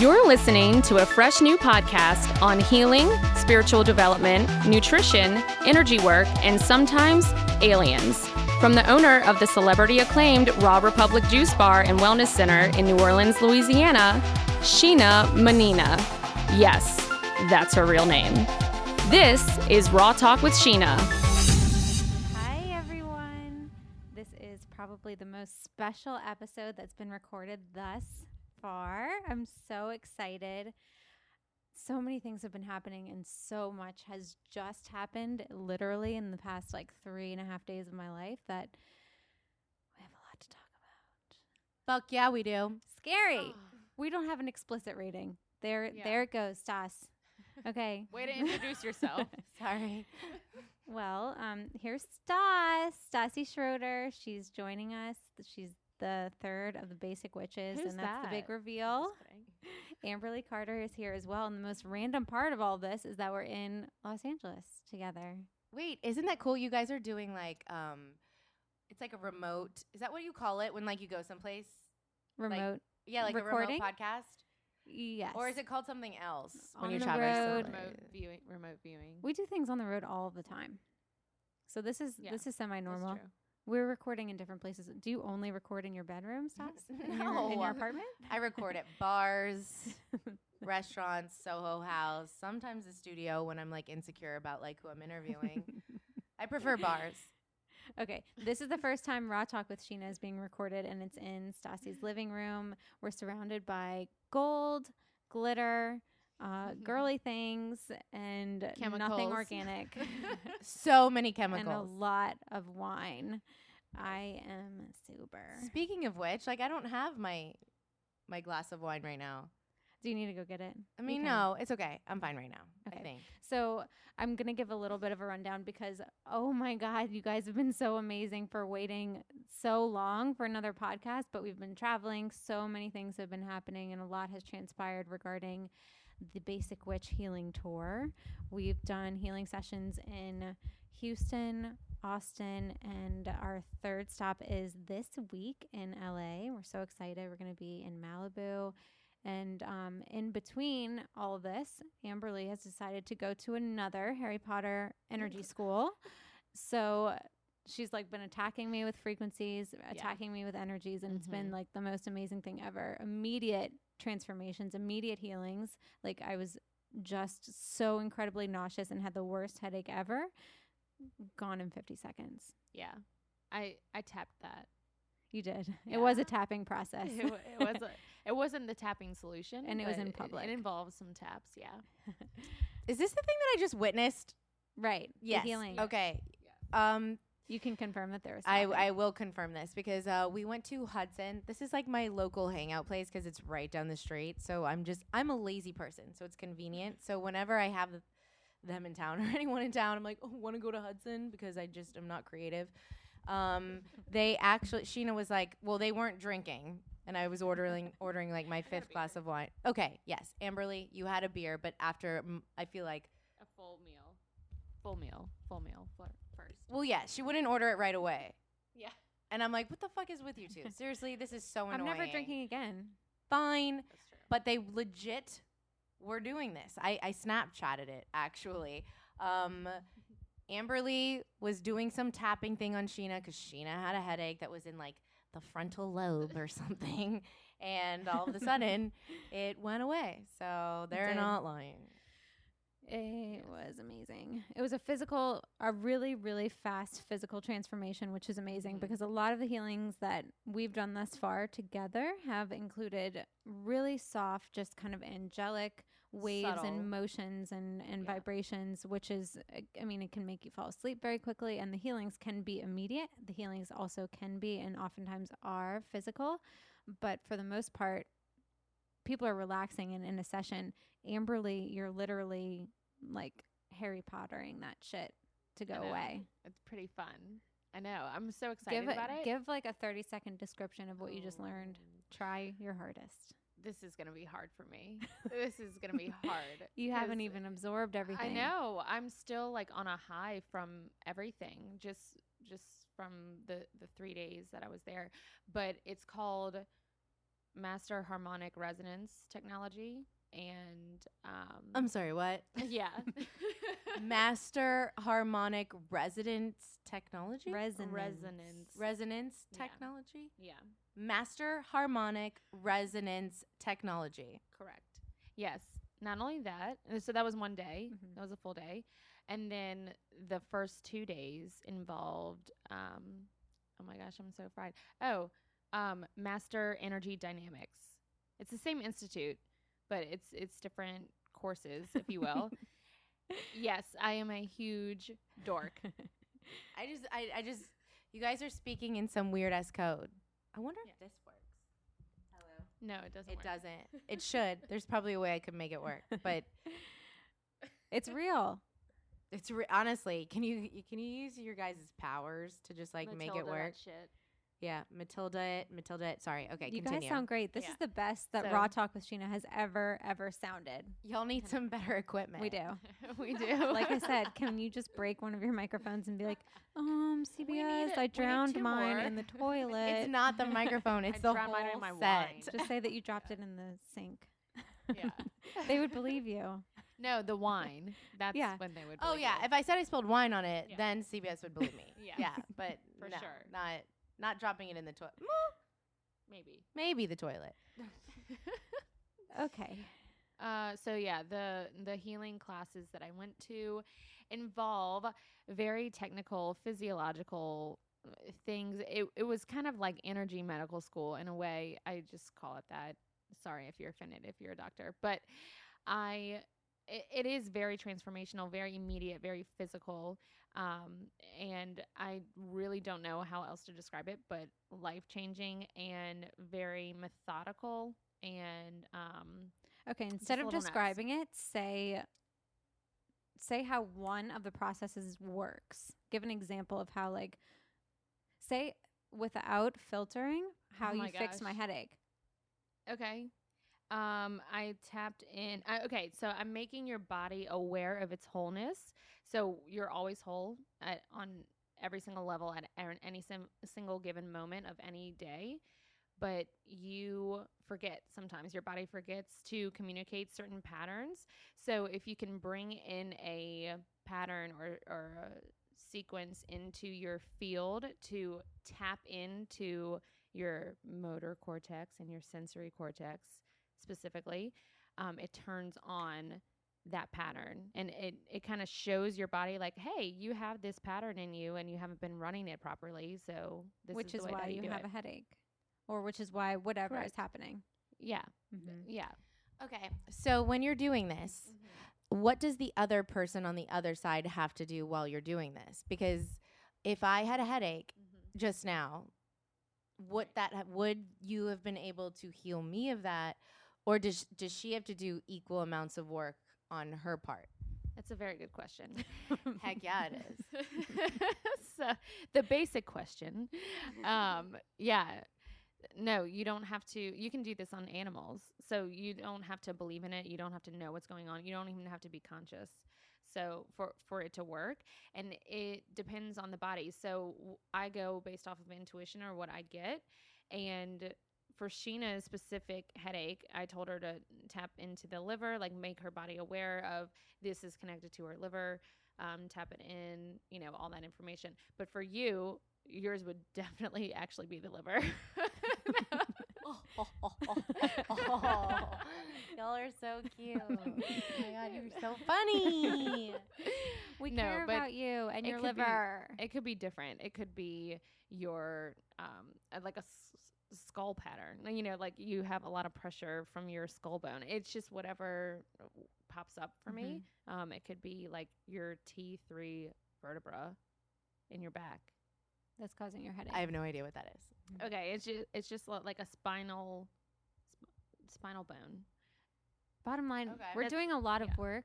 You're listening to a fresh new podcast on healing, spiritual development, nutrition, energy work, and sometimes aliens. From the owner of the celebrity acclaimed Raw Republic Juice Bar and Wellness Center in New Orleans, Louisiana, Sheena Manina. Yes, that's her real name. This is Raw Talk with Sheena. Hi, everyone. This is probably the most special episode that's been recorded thus far. I'm so excited. So many things have been happening, and so much has just happened literally in the past like three and a half days of my life that we have a lot to talk about. Fuck yeah, we do. Scary. We don't have an explicit rating. There, Yeah. there it goes, Stas. Okay. Way to introduce yourself. Sorry. Well, um, here's Stas, Stassi Schroeder. She's joining us. She's the third of the Basic Witches, Who's and that's the big reveal. Just. Amberly Carter is here as well. And the most random part of all this is that we're in Los Angeles together. Wait, isn't that cool? You guys are doing like um it's like a remote. Is that what you call it when like you go someplace? Remote, Yeah, like Recording? a remote podcast? yes. Or is it called something else when On you're traveling road. remote viewing. Remote viewing. We do things on the road all the time. So this is Yeah, this is semi-normal. We're recording in different places. Do you only record in your bedroom, Stas? In, your, in your apartment? I record at bars, restaurants, Soho House, sometimes the studio when I'm like insecure about like who I'm interviewing. I prefer bars. Okay, this is the first time Raw Talk with Sheena is being recorded, and it's in Stassi's living room. We're surrounded by gold, glitter, uh, girly things, and nothing Chemicals. organic, So many chemicals. and a lot of wine. I am sober. Speaking of which, like I don't have my my glass of wine right now. Do you need to go get it? I mean, no, it's okay. I'm fine right now. I Okay. think. So I'm gonna give a little bit of a rundown because oh my god, you guys have been so amazing for waiting so long for another podcast. But we've been traveling, so many things have been happening, and a lot has transpired regarding the Basic Witch Healing Tour. We've done healing sessions in Houston, Austin, and our third stop is this week in LA. We're so excited. We're gonna be in Malibu. And um, in between all this, Amberly has decided to go to another Harry Potter energy school. So she's like been attacking me with frequencies, attacking me with energies, and it's been like the most amazing thing ever. Immediate transformations, immediate healings. Like I was just so incredibly nauseous and had the worst headache ever. Gone in 50 seconds. Yeah. I I tapped that. You did. It was a tapping process. It, it was a, it wasn't the tapping solution, And it was in public. It, involves some taps. Yeah. Is this the thing that I just witnessed? right. Yes. The healing. Okay. Um, You can confirm that there was. I. I will confirm this because uh, we went to Hudson. This is like my local hangout place because it's right down the street. So I'm just I'm a lazy person, so it's convenient. So whenever I have them in town or anyone in town, I'm like, oh, want to go to Hudson because I just am not creative. Um, they actually Sheena was like, well, they weren't drinking, and I was ordering ordering like my fifth glass of wine. Okay, yes, Amberly, you had a beer, but after mm, I feel like, A full meal. Full meal. Full meal fir- first. Well, yeah, she wouldn't order it right away. Yeah. And I'm like, what the fuck is with you two? Seriously, this is so annoying. I'm never drinking again. Fine, That's true. but they legit were doing this. I, I Snapchatted it actually. Um, Amberly was doing some tapping thing on Sheena because Sheena had a headache that was in like the frontal lobe or something, and all of a sudden it went away. So they're not lying. It was amazing. It was a physical, a really, really fast physical transformation, which is amazing Mhm. because a lot of the healings that we've done thus far together have included really soft, just kind of angelic waves Subtle. and motions and, and Yeah. vibrations, which is, I mean, it can make you fall asleep very quickly. And the healings can be immediate. The healings also can be, and oftentimes are physical. But for the most part, people are relaxing and in a session amberly you're literally like harry pottering that shit to go away It's pretty fun. I know. I'm so excited give about it give like a 30 second description of what you just learned oh. try your hardest this is gonna be hard for me. this is gonna be hard. you haven't even absorbed everything I know. I'm still like on a high from everything. Just just from the the 3 days that I was there. But it's called master harmonic resonance technology and um I'm sorry, what? yeah Master harmonic resonance technology? Resonance. resonance resonance technology? yeah Master harmonic resonance technology. correct yes not only that uh, so that was one day Mhm. that was a full day and then the first two days involved um oh my gosh i'm so fried oh um master energy dynamics it's the same institute but it's it's different courses if you will yes i am a huge dork I just I, I just you guys are speaking in some weird ass code. I wonder Yeah. if this works. Hello. no it doesn't It work. doesn't. It should. There's probably a way I could make it work, but It's real. it's re- honestly, can you can you use your guys' powers to just like make it Matilda work? shit. Yeah, Matilda Matilda it. Sorry. Okay, you continue. guys sound great. This Yeah. is the best that So- Raw Talk with Sheena has ever, ever sounded. Y'all need some better equipment. We do. we do Like I said, can you just break one of your microphones and be like, um, CBS, it- I drowned mine more." in the toilet. It's not the microphone. It's I the drowned whole mine in my set. wine. just say that you dropped it in the sink. yeah they would believe you. no the wine that's Yeah. when they would Oh yeah, you. if I said I spilled wine on it, Yeah. then CBS would believe me. Yeah. yeah, but For no, sure. not not dropping it in the toilet. maybe Maybe the toilet. Okay. Uh, so yeah, the the healing classes that I went to involve very technical physiological uh, things. It it was kind of like energy medical school in a way. I just call it that. Sorry if you're offended if you're a doctor, but I it, it is very transformational, very immediate, very physical. Um, and I really don't know how else to describe it, but life changing and very methodical and um, Okay. Instead of little nuts. describing it, say say how one of the processes works. Give an example of how like say without filtering how Oh you my fix my headache. Okay. Um, I tapped in. I, okay, so I'm making your body aware of its wholeness. So you're always whole at, on every single level at any sim- single given moment of any day. But you forget sometimes. Your body forgets to communicate certain patterns. So if you can bring in a pattern or, or a sequence into your field to tap into your motor cortex and your sensory cortex specifically, um, it turns on that pattern and it, it kind of shows your body like, hey, you have this pattern in you and you haven't been running it properly. So this which is, is the way why that you have it. a headache. Or which is why whatever is happening. yeah, Mhm. yeah. Okay, so when you're doing this, what does the other person on the other side have to do while you're doing this? Because if I had a headache just now, would that ha- would you have been able to heal me of that, or does does she have to do equal amounts of work on her part? That's a very good question. Heck yeah, it is. so the basic question, um, yeah, no, you don't have to. You can do this on animals, so you don't have to believe in it. You don't have to know what's going on. You don't even have to be conscious. So for for it to work, and it depends on the body. So I go based off of intuition or what I get, and for Sheena's specific headache, I told her to tap into the liver, like make her body aware of this is connected to her liver, um, tap it in, you know, all that information. But for you, yours would definitely actually be the liver. y'all are so cute. Oh my god, you're so funny. We No, care but about you and it your could be- liver. it could be different. It could be your um like a s- s- skull pattern. You know, like you have a lot of pressure from your skull bone. It's just whatever uh, pops up for me. Um, it could be like your T three vertebra in your back. That's causing your headache. I have no idea what that is. Okay, it's just it's just like a spinal sp- spinal bone. Bottom line, Okay. we're That's- doing a lot of work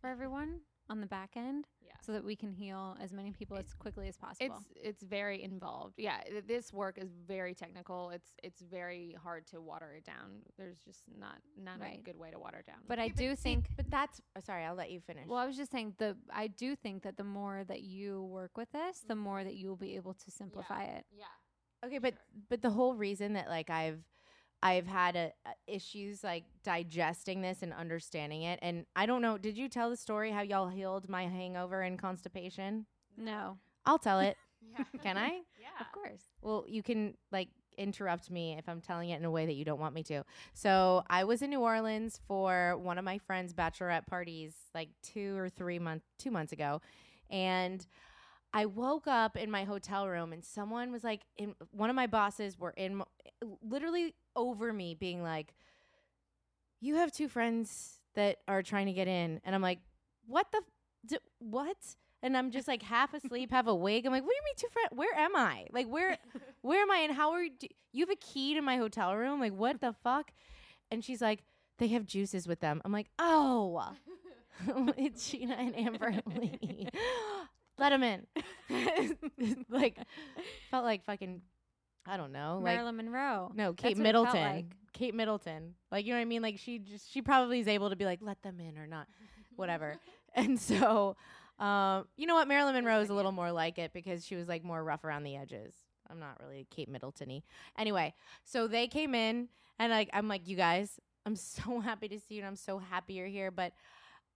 for everyone on the back end Yeah. so that we can heal as many people as quickly as possible. It's it's very involved. Yeah, th- this work is very technical. It's it's very hard to water it down. There's just not not a good way to water it down. but I Okay, do see, think but that's oh, sorry. I'll let you finish. well, I was just saying the I do think that the more that you work with this, the mm-hmm. more that you will be able to simplify it. yeah. Okay, but but the whole reason that like I've I've had a, a issues like digesting this and understanding it. And I don't know. Did you tell the story how y'all healed my hangover and constipation? No. I'll tell it. Yeah. Can I? Yeah. Of course. Well, you can like interrupt me if I'm telling it in a way that you don't want me to. So I was in New Orleans for one of my friend's bachelorette parties like two or three months, two months ago, and I woke up in my hotel room and someone was like, in one of my bosses were in, literally over me, being like, "You have two friends that are trying to get in," and I'm like, "What the, what?" And I'm just like half asleep, half awake. I'm like, "What do you mean two friends? Where am I? Like, where, where am I? And how are you? Do- you have a key to my hotel room? Like, what the fuck?" And she's like, "They have juices with them." I'm like, "Oh." it's Sheena and Amber Lee. Let them in. like, felt like fucking, I don't know. Like, Marilyn Monroe. no, That's Kate what it felt Middleton. like. Kate Middleton. Like, you know what I mean? Like, she just, she probably is able to be like, let them in or not, whatever. and so, um, you know what? Marilyn Monroe is a little more like it because she was like more rough around the edges. I'm not really Kate Middleton y. Anyway, so they came in and like, I'm like, you guys, I'm so happy to see you and I'm so happy you're here. But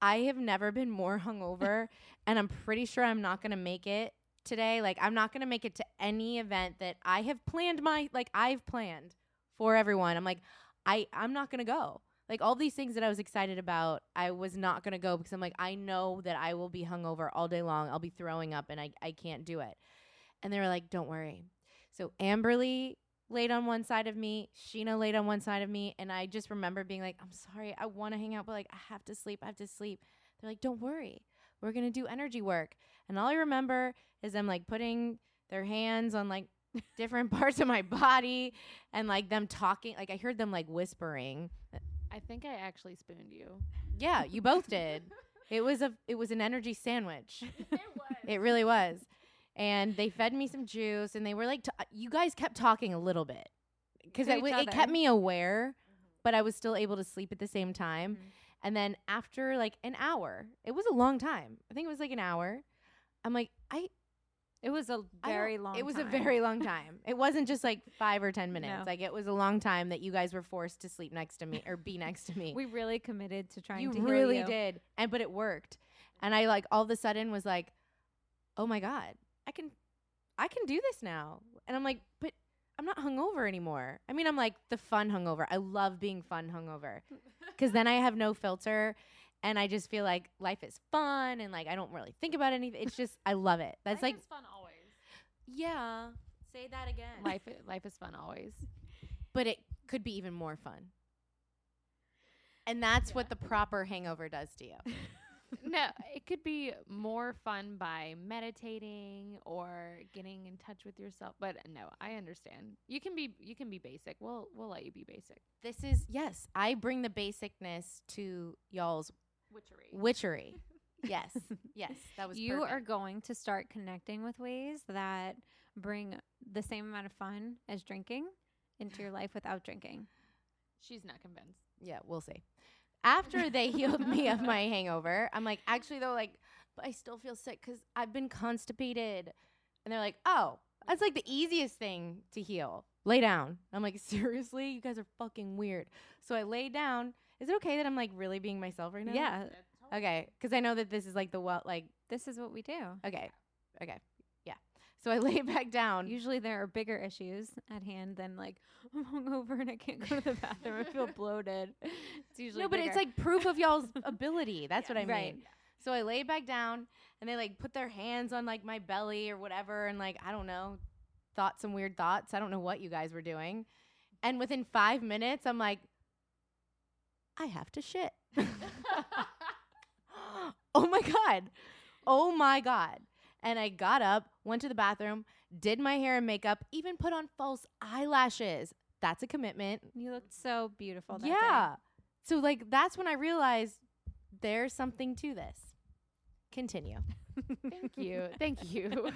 I have never been more hungover and I'm pretty sure I'm not going to make it today. Like, I'm not going to make it to any event that I have planned my, like, I've planned for everyone. I'm like, I, I'm not going to go. Like, all these things that I was excited about, I was not going to go because I'm like, I know that I will be hungover all day long. I'll be throwing up and I, I can't do it. And they were like, don't worry. So, Amberly laid on one side of me, Sheena laid on one side of me. And I just remember being like, I'm sorry, I want to hang out, but like, I have to sleep. I have to sleep. They're like, don't worry. We're to do energy work. And all I remember is them like putting their hands on like different parts of my body and like them talking. Like, I heard them like whispering. I think I actually spooned you. Yeah, you both did. It was a it was an energy sandwich. it was. It really was. And they fed me some juice, and they were like, t- you guys kept talking a little bit because it, it kept me aware, but I was still able to sleep at the same time. Mhm. And then after like an hour, it was a long time. I think it was like an hour. I'm like, I It was a very long It was time. a very long time. It wasn't just like five or ten minutes. No. Like it was a long time that you guys were forced to sleep next to me or be next to me. We really committed to trying you to really you. did and but it worked and i like all of a sudden was like oh my god i can i can do this now. And i'm like but i'm not hungover anymore. I mean i'm like the fun hungover. I love being fun hungover. Because then i have no filter and i just feel like life is fun and like i don't really think about anything it's just i love it. That's like Life is fun always. yeah. Say that again. Life life is fun always. but it could be even more fun. And that's what the proper hangover does to you no, it could be more fun by meditating or getting in touch with yourself. But no, I understand. You can be you can be basic. We'll we'll let you be basic. this is yes i bring the basicness to y'all's Witchery. witchery yes yes that was you are going to start connecting with ways that bring the same amount of fun as drinking into your life without drinking. She's not convinced. yeah we'll see after they healed me of my hangover i'm like actually though like but i still feel sick because i've been constipated. And they're like oh that's like the easiest thing to heal. Lay down. I'm like seriously? You guys are fucking weird. So i lay down. Is it okay that i'm like really being myself right now? Yeah, okay because i know that this is like the well like this is what we do. okay okay. yeah so i lay back down Usually there are bigger issues at hand than like I'm hungover and I can't go to the bathroom. I feel bloated. It's usually No, but it's like proof of y'all's ability. That's what I mean. right. So I lay back down and they like put their hands on like my belly or whatever and like I don't know, thought some weird thoughts. I don't know what you guys were doing. And within 5 minutes I'm like I have to shit. oh my god. Oh my god. And I got up, went to the bathroom, did my hair and makeup, even put on false eyelashes. That's a commitment. you looked so beautiful. That day. Yeah. So like that's when I realized there's something to this. Continue. Thank you. Thank you.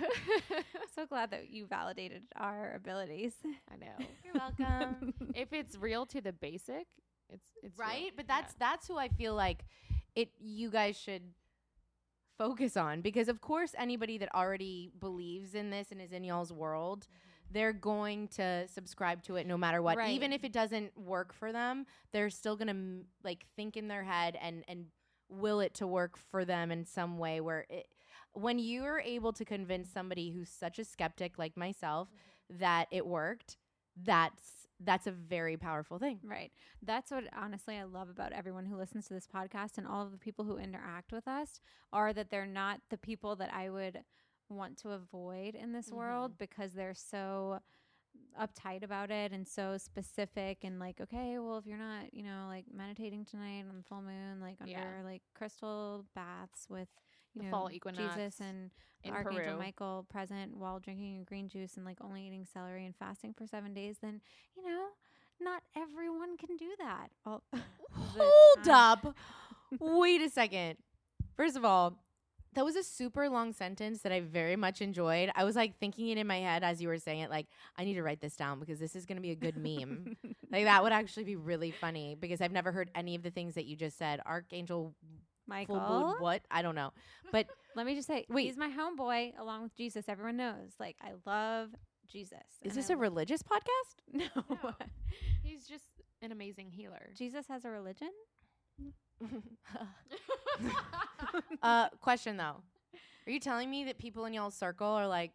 so glad that you validated our abilities. I know. You're welcome. If it's real to the basic, it's it's real. right? But Yeah. that's that's who I feel like it you guys should focus on because of course anybody that already believes in this and is in y'all's world mm-hmm. they're going to subscribe to it no matter what. Right. Even if it doesn't work for them, they're still going to like think in their head and and will it to work for them in some way where it when you're able to convince somebody who's such a skeptic like myself mm-hmm. that it worked, that's that's a very powerful thing. Right. That's what honestly I love about everyone who listens to this podcast and all of the people who interact with us are that they're not the people that I would want to avoid in this world mm-hmm. because they're so uptight about it and so specific and like okay well if you're not you know like meditating tonight on the full moon like under Yeah. like crystal baths with you The know fall equinox jesus and archangel Peru. michael present while drinking a green juice and like only eating celery and fasting for seven days then you know not everyone can do that all Hold time. Um, up. Wait a second. First of all, that was a super long sentence that I very much enjoyed. I was like thinking it in my head as you were saying it, like, I need to write this down because this is going to be a good meme. like, that would actually be really funny because I've never heard any of the things that you just said. Archangel, michael full blood, what? I don't know. But let me just say Wait. he's my homeboy along with jesus everyone knows like i love jesus is this I a religious podcast? no No. He's just an amazing healer. jesus has a religion uh, question though. Are you telling me that people in y'all's circle are like,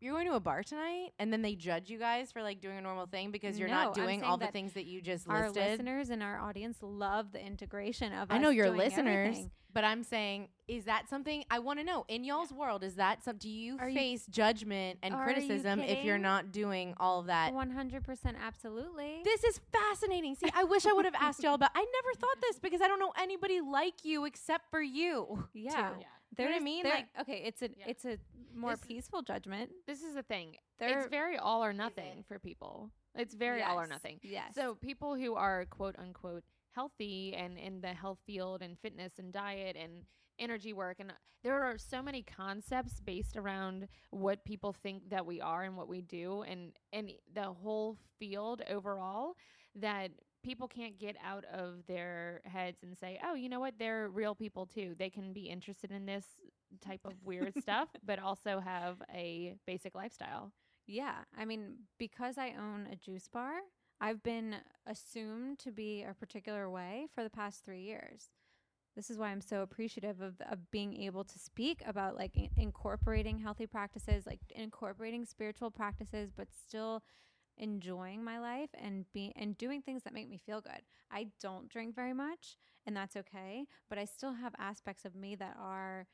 you're going to a bar tonight, and then they judge you guys for like doing a normal thing because you're No, not doing all the things that you just our listed? listeners and our audience love the integration of I us know your doing listeners, everything. but I'm saying, is that something I want to know in y'all's world? Is that some? Do you Are you- face judgment and Are you criticism if you're not doing all of that? 100% absolutely This is fascinating. See, I wish I would have asked y'all, but I never thought this because I don't know anybody like you except for you. yeah too. Yeah. You know what I There's- mean? there- Like- okay it's a Yeah. it's a more This- peaceful judgment This is the thing. There- it's very all or nothing for people. It's very all or nothing. yes So people who are quote unquote healthy and in the health field and fitness and diet and energy work and uh, there are so many concepts based around what people think that we are and what we do and and the whole field overall that people can't get out of their heads and say, "Oh, you know what? They're real people too. They can be interested in this type of weird stuff but also have a basic lifestyle." Yeah, I mean, because I own a juice bar, I've been assumed to be a particular way for the past three years. This is why I'm so appreciative of, of being able to speak about like incorporating healthy practices, like incorporating spiritual practices, but still enjoying my life and be and doing things that make me feel good. I don't drink very much, and that's okay, but I still have aspects of me that are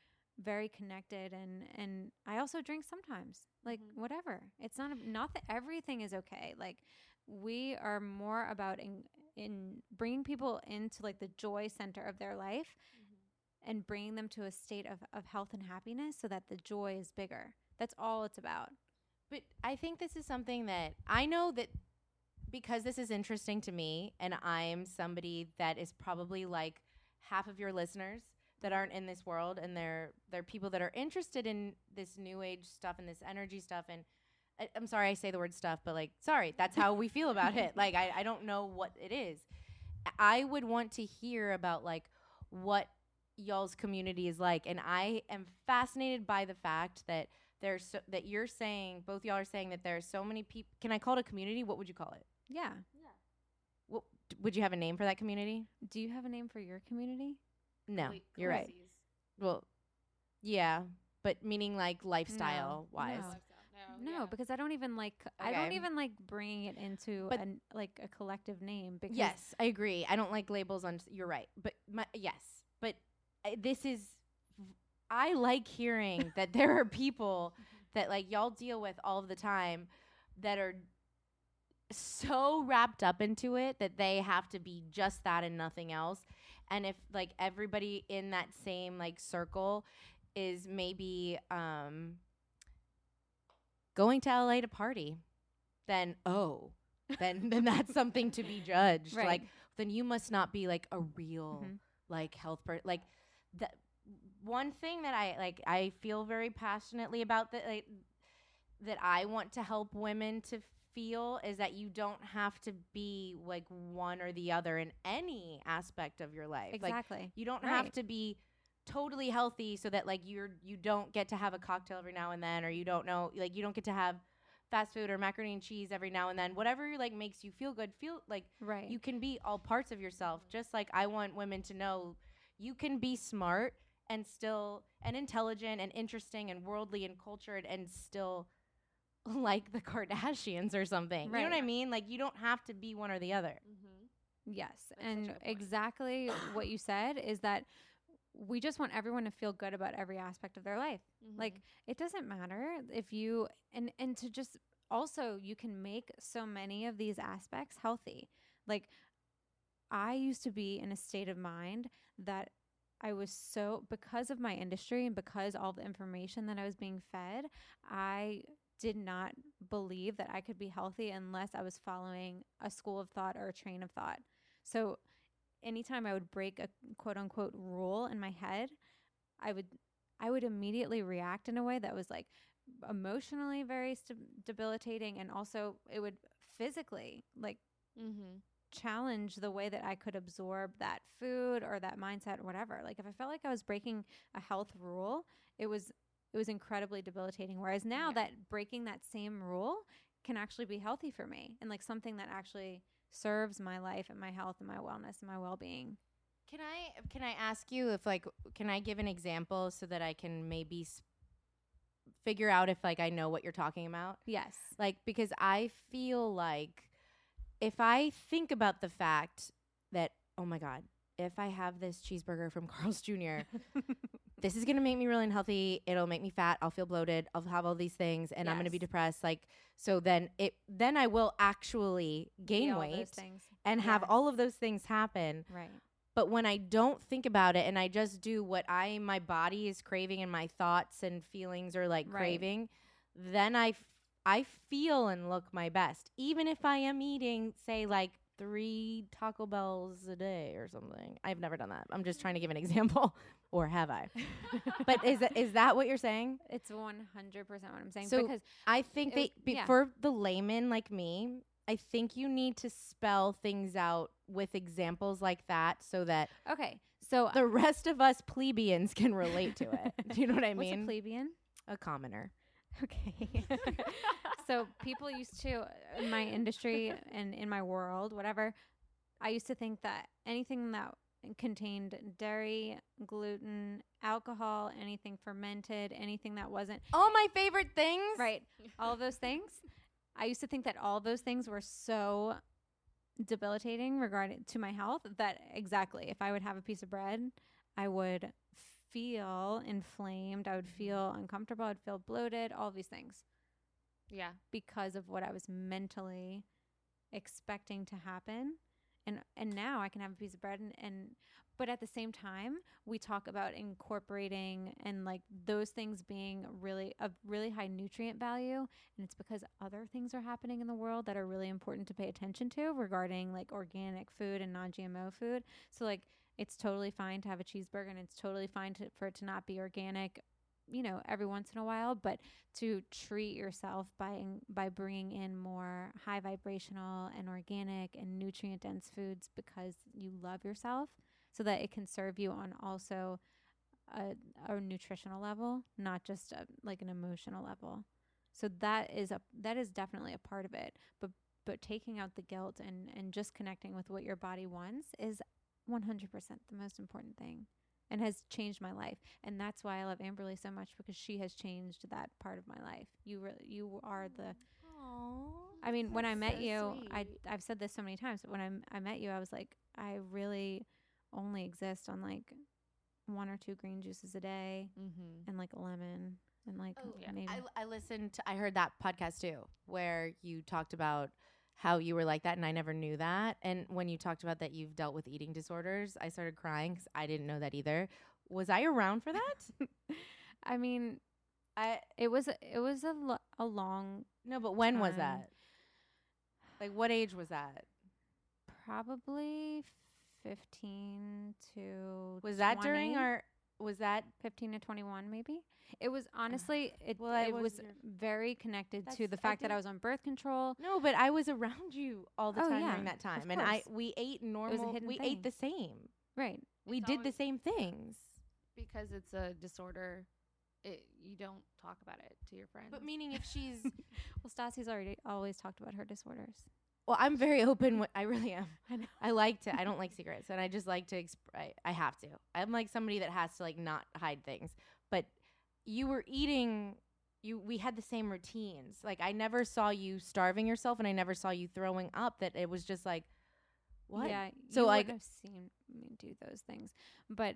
very connected and and I also drink sometimes. Like Mhm. whatever. It's not a, not that everything is okay. Like we are more about in in bringing people into like the joy center of their life and bringing them to a state of of health and happiness so that the joy is bigger. That's all it's about. But I think this is something that I know that because this is interesting to me, and I'm somebody that is probably like half of your listeners that aren't in this world, and they're they're people that are interested in this new age stuff and this energy stuff. And I, I'm sorry I say the word stuff, but like, sorry, that's how we feel about it. Like, I, I don't know what it is. I would want to hear about like what y'all's community is like, and I am fascinated by the fact that there's so, that you're saying both y'all are saying that there are so many people. Can I call it a community? What would you call it? Yeah. Yeah. What, d- would you have a name for that community? Do you have a name for your community? No, you're right. Well, yeah, but meaning like lifestyle wise. no. No, because I don't even like I don't even like bringing it into But- an like a collective name because Yes, I agree. I don't like labels on. You're right, but my, yes, but uh, this is. I like hearing that there are people that like y'all deal with all the time that are so wrapped up into it that they have to be just that and nothing else. And if like everybody in that same like circle is maybe um going to LA to party, then oh, then then that's something to be judged. Right. Like then you must not be like a real Mhm. like health per like that one thing that I like I feel very passionately about that like, that I want to help women to feel is that you don't have to be like one or the other in any aspect of your life. Like exactly. you don't have to be totally healthy so that like you're you don't get to have a cocktail every now and then or you don't know like you don't get to have fast food or macaroni and cheese every now and then. Whatever like makes you feel good, feel like Right. you can be all parts of yourself. Just like I want women to know you can be smart and still and intelligent and interesting and worldly and cultured and still like the Kardashians or something. You know what I mean? Like you don't have to be one or the other. Mm-hmm. Yes. such a and exactly what you said is that we just want everyone to feel good about every aspect of their life. Like it doesn't matter if you and and to just also you can make so many of these aspects healthy. Like I used to be in a state of mind that I was so because of my industry and because all the information that I was being fed, I did not believe that I could be healthy unless I was following a school of thought or a train of thought. So anytime I would break a quote unquote rule in my head, I would I would immediately react in a way that was like emotionally very st- debilitating and also it would physically like mm-hmm. Challenge the way that I could absorb that food or that mindset or whatever. Like if I felt like I was breaking a health rule, it was it was incredibly debilitating. Whereas now Yeah. that breaking that same rule can actually be healthy for me and like something that actually serves my life and my health and my wellness and my well-being. Can I can I ask you if like can I give an example so that I can maybe s- figure out if like I know what you're talking about? Yes. Like because I feel like if I think about the fact that oh my god, if I have this cheeseburger from Carl's Jr., this is gonna make me really unhealthy. It'll make me fat. I'll feel bloated. I'll have all these things, and I'm gonna be depressed. Like so, then it then I will actually gain weight and have all of those things happen. Right. But when I don't think about it and I just do what I my body is craving and my thoughts and feelings are like Right. craving, then I I feel and look my best, even if I am eating say like three Taco Bells a day or something. I've never done that. I'm just trying to give an example, or have I? but is that, is that what you're saying? It's 100% what I'm saying So because I think was- be- yeah. for the layman like me, I think you need to spell things out with examples like that so that okay. So the rest of us plebeians can relate to it. Do you know what I what's mean? a plebeian? a commoner. Okay. so people used to in my industry and in my world, whatever, I used to think that anything that contained dairy, gluten, alcohol, anything fermented, anything that wasn't All my favorite things. right, all of those things. I used to think that all those things were so debilitating regarding to my health that exactly if I would have a piece of bread, I would feel inflamed, I would mm-hmm. feel uncomfortable, I'd feel bloated, all these things Yeah. because of what I was mentally expecting to happen. And and now I can have a piece of bread and, and but at the same time, we talk about incorporating and like those things being really of really high nutrient value and it's because other things are happening in the world that are really important to pay attention to regarding like organic food and non-GMO food. So like it's totally fine to have a cheeseburger and it's totally fine to, for it to not be organic, you know, every once in a while, but to treat yourself by by bringing in more high vibrational and organic and nutrient dense foods because you love yourself so that it can serve you on also a, a nutritional level not just a, like an emotional level. So that is a that is definitely a part of it but but taking out the guilt and and just connecting with what your body wants is 100% the most important thing and has changed my life and that's why I love Amberly so much because she has changed that part of my life you really you are the Aww, I mean, when I met you, I I've said this so many times. But when I m- I met you, I was like, I really only exist on like one or two green juices a day Mm-hmm. and like a lemon and like Oh, yeah. I, I listened to, I heard that podcast too, where you talked about how you were like that, and I never knew that. And when you talked about that you've dealt with eating disorders, I started crying because I didn't know that either. Was I around for that? I mean, I it was a- it was a lo- a long no, but when was that? Like, what age was that? probably 15 to Was that during our? Was that 15 to 21 maybe it was uh, honestly it, well, it was was very connected to That's- the I fact that I was on birth control no? But I was around you all the Oh, time yeah, during that time, and I we ate a normal. We thing. ate the same. right We It's did the same things. Because it's a disorder it, you don't talk about it to your friends. But meaning if she's well, Stassi's already always talked about her disorders. Well, I'm very open. With, I really am. I know. I like to. I don't like secrets, and I just like to. Exp- I, I have to. I'm like somebody that has to like not hide things. But you were eating. You we had the same routines. Like I never saw you starving yourself, and I never saw you throwing up. That it was just like, what? Yeah. So, you like- would have seen me do those things, but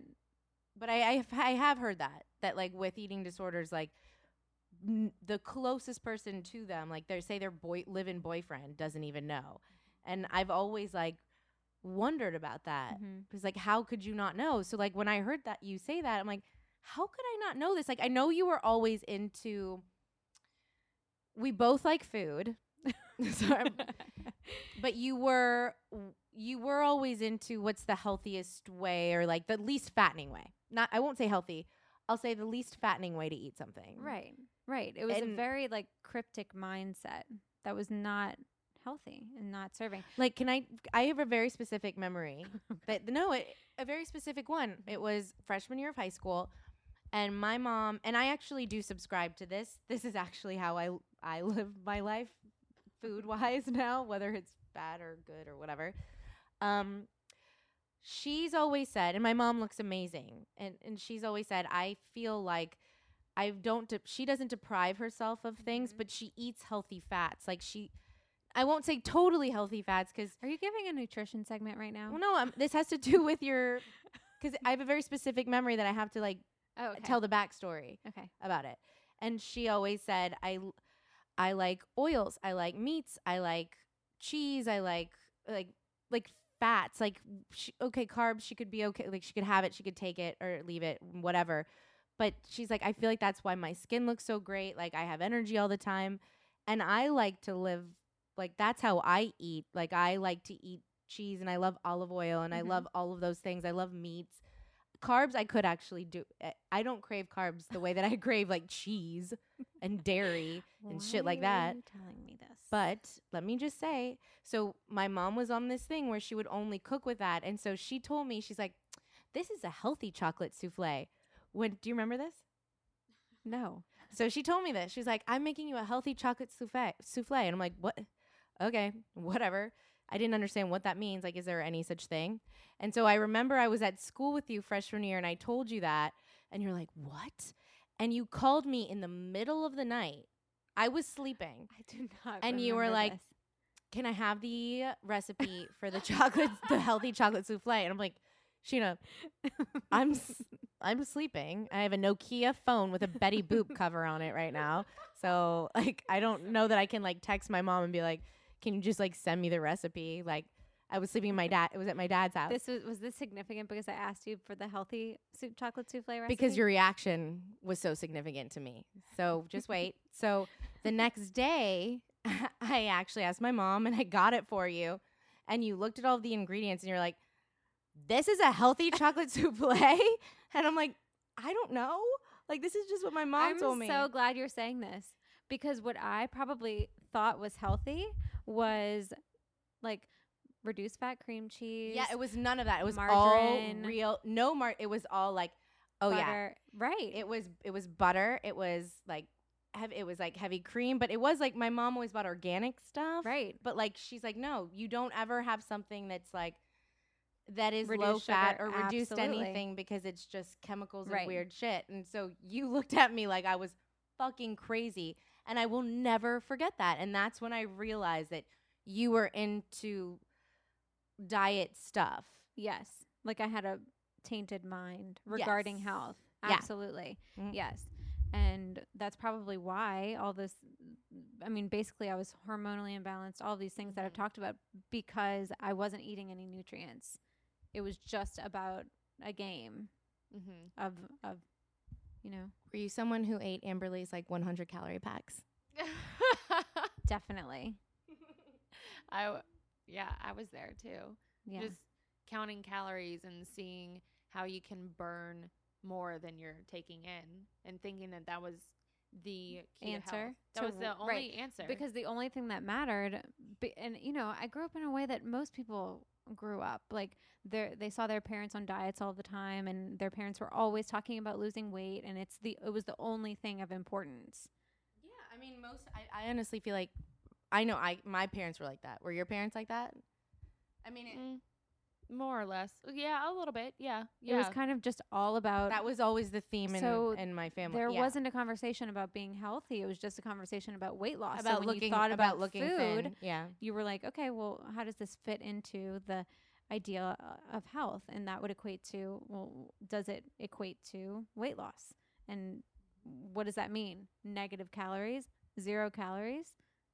But I I have, I have heard that that like with eating disorders, like n- the closest person to them, like they say their boy live-in boyfriend doesn't even know, and I've always like wondered about that. Mm-hmm. Because like, how could you not know? So like, when I heard that you say that, I'm like, how could I not know this? Like, I know you were always into. We both like food, so I'm- but you were you were always into what's the healthiest way or like the least fattening way. Not I won't say healthy. I'll say the least fattening way to eat something. right, right. It was a very like cryptic mindset that was not healthy and not serving. Like, can I? I have a very specific memory. But no, it, a very specific one. It was freshman year of high school, and my mom and I actually do subscribe to this. This is actually how I I live my life, food wise now, whether it's bad or good or whatever. Um, she's always said, and my mom looks amazing, and and she's always said, I feel like. I don't. De- she doesn't deprive herself of things, Mhm. but she eats healthy fats. Like she, I won't say totally healthy fats because Are you giving a nutrition segment right now? well, no, um, this has to do with your because I have a very specific memory that I have to like Oh, okay. tell the backstory Okay. about it. And she always said, "I, I like oils. I like meats. I like cheese. I like like like fats. Like she, okay, carbs. She could be okay. Like she could have it. She could take it or leave it. Whatever." But she's like, I feel like that's why my skin looks so great. Like I have energy all the time, and I like to live like that's how I eat. Like I like to eat cheese, and I love olive oil, and I Mhm. love all of those things. I love meats carbs I could actually do. I- I don't crave carbs the way that I crave like cheese and dairy and shit like that. you telling me this? But let me just say, so my mom was on this thing where she would only cook with that, and so she told me she's like, "This is a healthy chocolate souffle." When do you remember this? no. So she told me this. She's like, "I'm making you a healthy chocolate souffle." Souffle, and I'm like, "What? Okay, whatever." I didn't understand what that means. Like, is there any such thing? And so I remember I was at school with you freshman year, and I told you that, and you're like, "What?" And you called me in the middle of the night. I was sleeping. I do not. And you were like, this. Can I have the recipe for the chocolate, the healthy chocolate souffle? And I'm like, Sheena, I'm s- I'm sleeping. I have a Nokia phone with a Betty Boop cover on it right now. So like I don't know that I can like text my mom and be like, "Can you just like send me the recipe?" Like I was sleeping in my dad. It was at my dad's house this was was this significant because I asked you for the healthy soup chocolate souffle recipe? because your reaction was so significant to me. So just wait. So the next day, I actually asked my mom and I got it for you. And you looked at all the ingredients and you're like, this is a healthy chocolate souffle? And I'm like, I don't know. Like, this is just what my mom I'm told me. I'm so glad you're saying this because what I probably thought was healthy was like reduced fat cream cheese. yeah, it was none of that. It was margarine, all real. No mar. It was all like, oh yeah. Right. it was it was butter. It was like, heavy, it was like heavy cream, but it was like my mom always bought organic stuff. right. But like she's like, no, you don't ever have something that's like that is low fat sugar, or reduced absolutely. anything because it's just chemicals Right. and weird shit. And so you looked at me like I was fucking crazy. And I will never forget that. And that's when I realized that you were into diet stuff. Yes. Like I had a tainted mind regarding Yes. health. Yeah. Absolutely. Mhm. Yes. And that's probably why all this I mean basically I was hormonally imbalanced, all these things that I've Mhm. talked about because I wasn't eating any nutrients. It was just about a game mm-hmm. of of you know, Were you someone who ate Amberly's like 100 calorie packs? definitely. I w- yeah, I was there too. Yeah. Just counting calories and seeing how you can burn more than you're taking in, and thinking that that was the key Answer health. That to was the only right, answer. because the only thing that mattered be, and you know i grew up in a way that most people grew up. Like they they saw their parents on diets all the time and their parents were always talking about losing weight and it's the it was the only thing of importance. Yeah, I mean, most. I, I honestly feel like, I know. I my parents were like that. Were your parents like that? I mean, it, Mm, more or less. Yeah, a little bit. Yeah. It was kind of just all about that was always the theme in, So in my family. there yeah. wasn't a conversation about being healthy. It was just a conversation about weight loss. So about when looking you thought about, looking food, thin. Yeah. you were like, okay, well, how does this fit into the idea uh, of health? And that would equate to, well, does it equate to weight loss? And what does that mean? Negative calories, zero calories,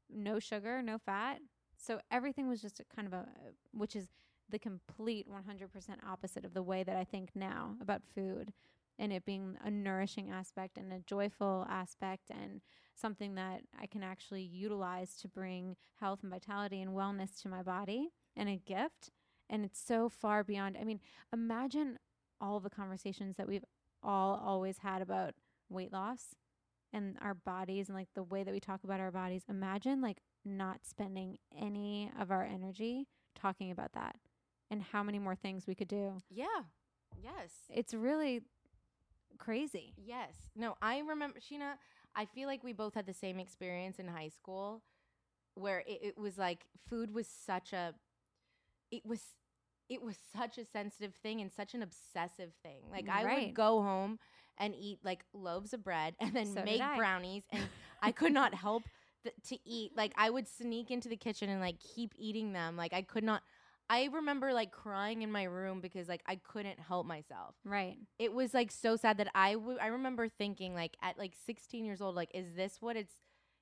no sugar, no fat. So everything was just a kind of a, which is the complete 100% opposite of the way that I think now about food and it being a nourishing aspect and a joyful aspect and something that I can actually utilize to bring health and vitality and wellness to my body and a gift. And it's so far beyond. I mean, imagine all the conversations that we've all always had about weight loss and our bodies and like the way that we talk about our bodies. Imagine like not spending any of our energy talking about that and how many more things we could do. Yeah. Yes. It's really crazy. Yes. No, I remember Sheena. I feel like we both had the same experience in high school, where it, it was like food was such a, it was, it was such a sensitive thing and such an obsessive thing. Like I Right. would go home and eat like loaves of bread and then So make brownies, and I could not help th- to eat. Like I would sneak into the kitchen and like keep eating them. Like I could not. I remember like crying in my room because like I couldn't help myself Right. it was like so sad that I would I remember thinking like at like 16 years old like is this what it's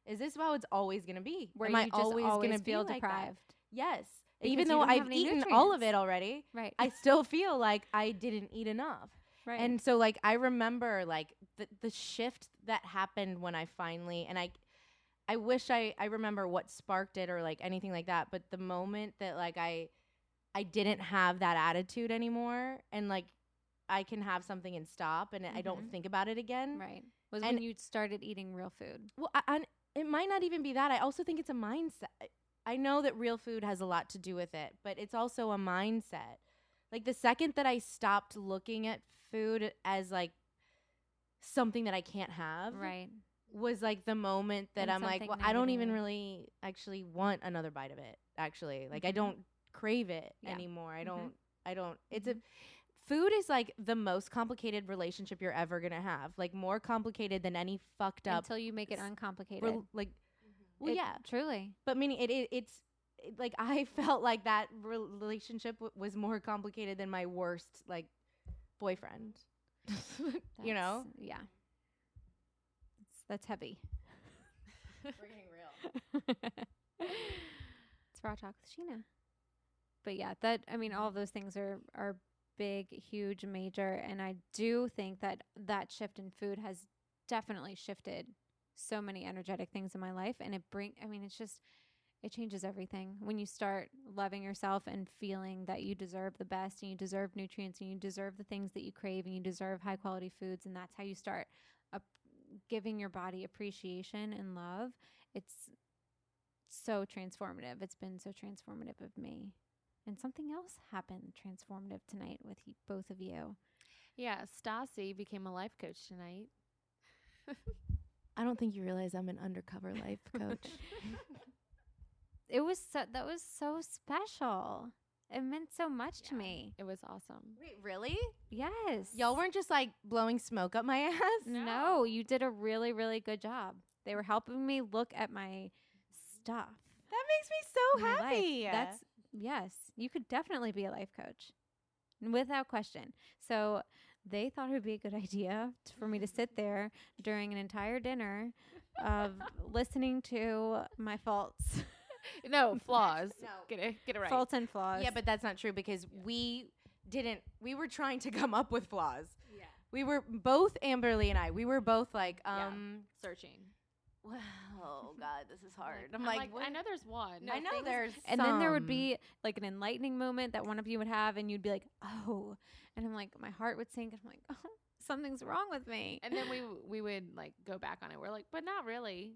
is this how it's always gonna be Where am you I always, always gonna feel be like deprived. yes Because even though I've eaten all of it already Right. I still feel like I didn't eat enough right. and so like I remember like the the shift that happened when I finally and I I wish I I remember what sparked it or like anything like that but the moment that like I I didn't have that attitude anymore and like I can have something and stop and I don't Mhm. think about it again. right. Was and- when you started eating real food. Well, I, and it might not even be that. I also think it's a mindset. I know that real food has a lot to do with it, but it's also a mindset. Like the second that I stopped looking at food as like something that I can't have, Right. was like the moment that And I'm like, well, I don't even really actually want another bite of it. Actually, like I Mhm. don't crave it Yeah. anymore. I Mhm. don't. I don't. It's a food is like the most complicated relationship you're ever gonna have. Like more complicated than any fucked up. Until you make it uncomplicated. rel- like, well, It- yeah, Truly. but meaning it, it it's it, like I felt like that rel- relationship w- was more complicated than my worst like boyfriend. you know, Yeah. That's, that's heavy. we're getting real. it's raw talk with Sheena. But yeah, that I mean, all of those things are are big, huge, major, and I do think that that shift in food has definitely shifted so many energetic things in my life, and it bring. I mean, it's just it changes everything when you start loving yourself and feeling that you deserve the best and you deserve nutrients and you deserve the things that you crave and you deserve high quality foods and that's how you start up giving your body appreciation and love it's so transformative it's been so transformative of me and something else happened transformative tonight with y- both of you Yeah, Stassi became a life coach tonight. I don't think you realize I'm an undercover life coach. it was so that was so special it meant so much to me It was awesome. Wait, really? yes Y'all weren't just like blowing smoke up my ass? No. No. you did a really, really good job. They were helping me look at my stuff. That makes me so my life. happy. That's yes, you could definitely be a life coach, without question. So they thought it would be a good idea t- for me to sit there during an entire dinner of listening to my faults, No flaws. No. Get it. Get it right. faults and flaws. Yeah, but that's not true because we didn't. We were trying to come up with flaws. Yeah. We were both Amberly and I. We were both like, Yeah. um, Searching. Well, oh god, this is hard. I'm, I'm like, like. I know there's one. I know things- there's, and then there would be like an enlightening moment that one of you would have, and you'd be like, "Oh," and I'm like, my heart would sink, and I'm like, "Oh, something's wrong with me." And then we we would like go back on it. We're like, but not really.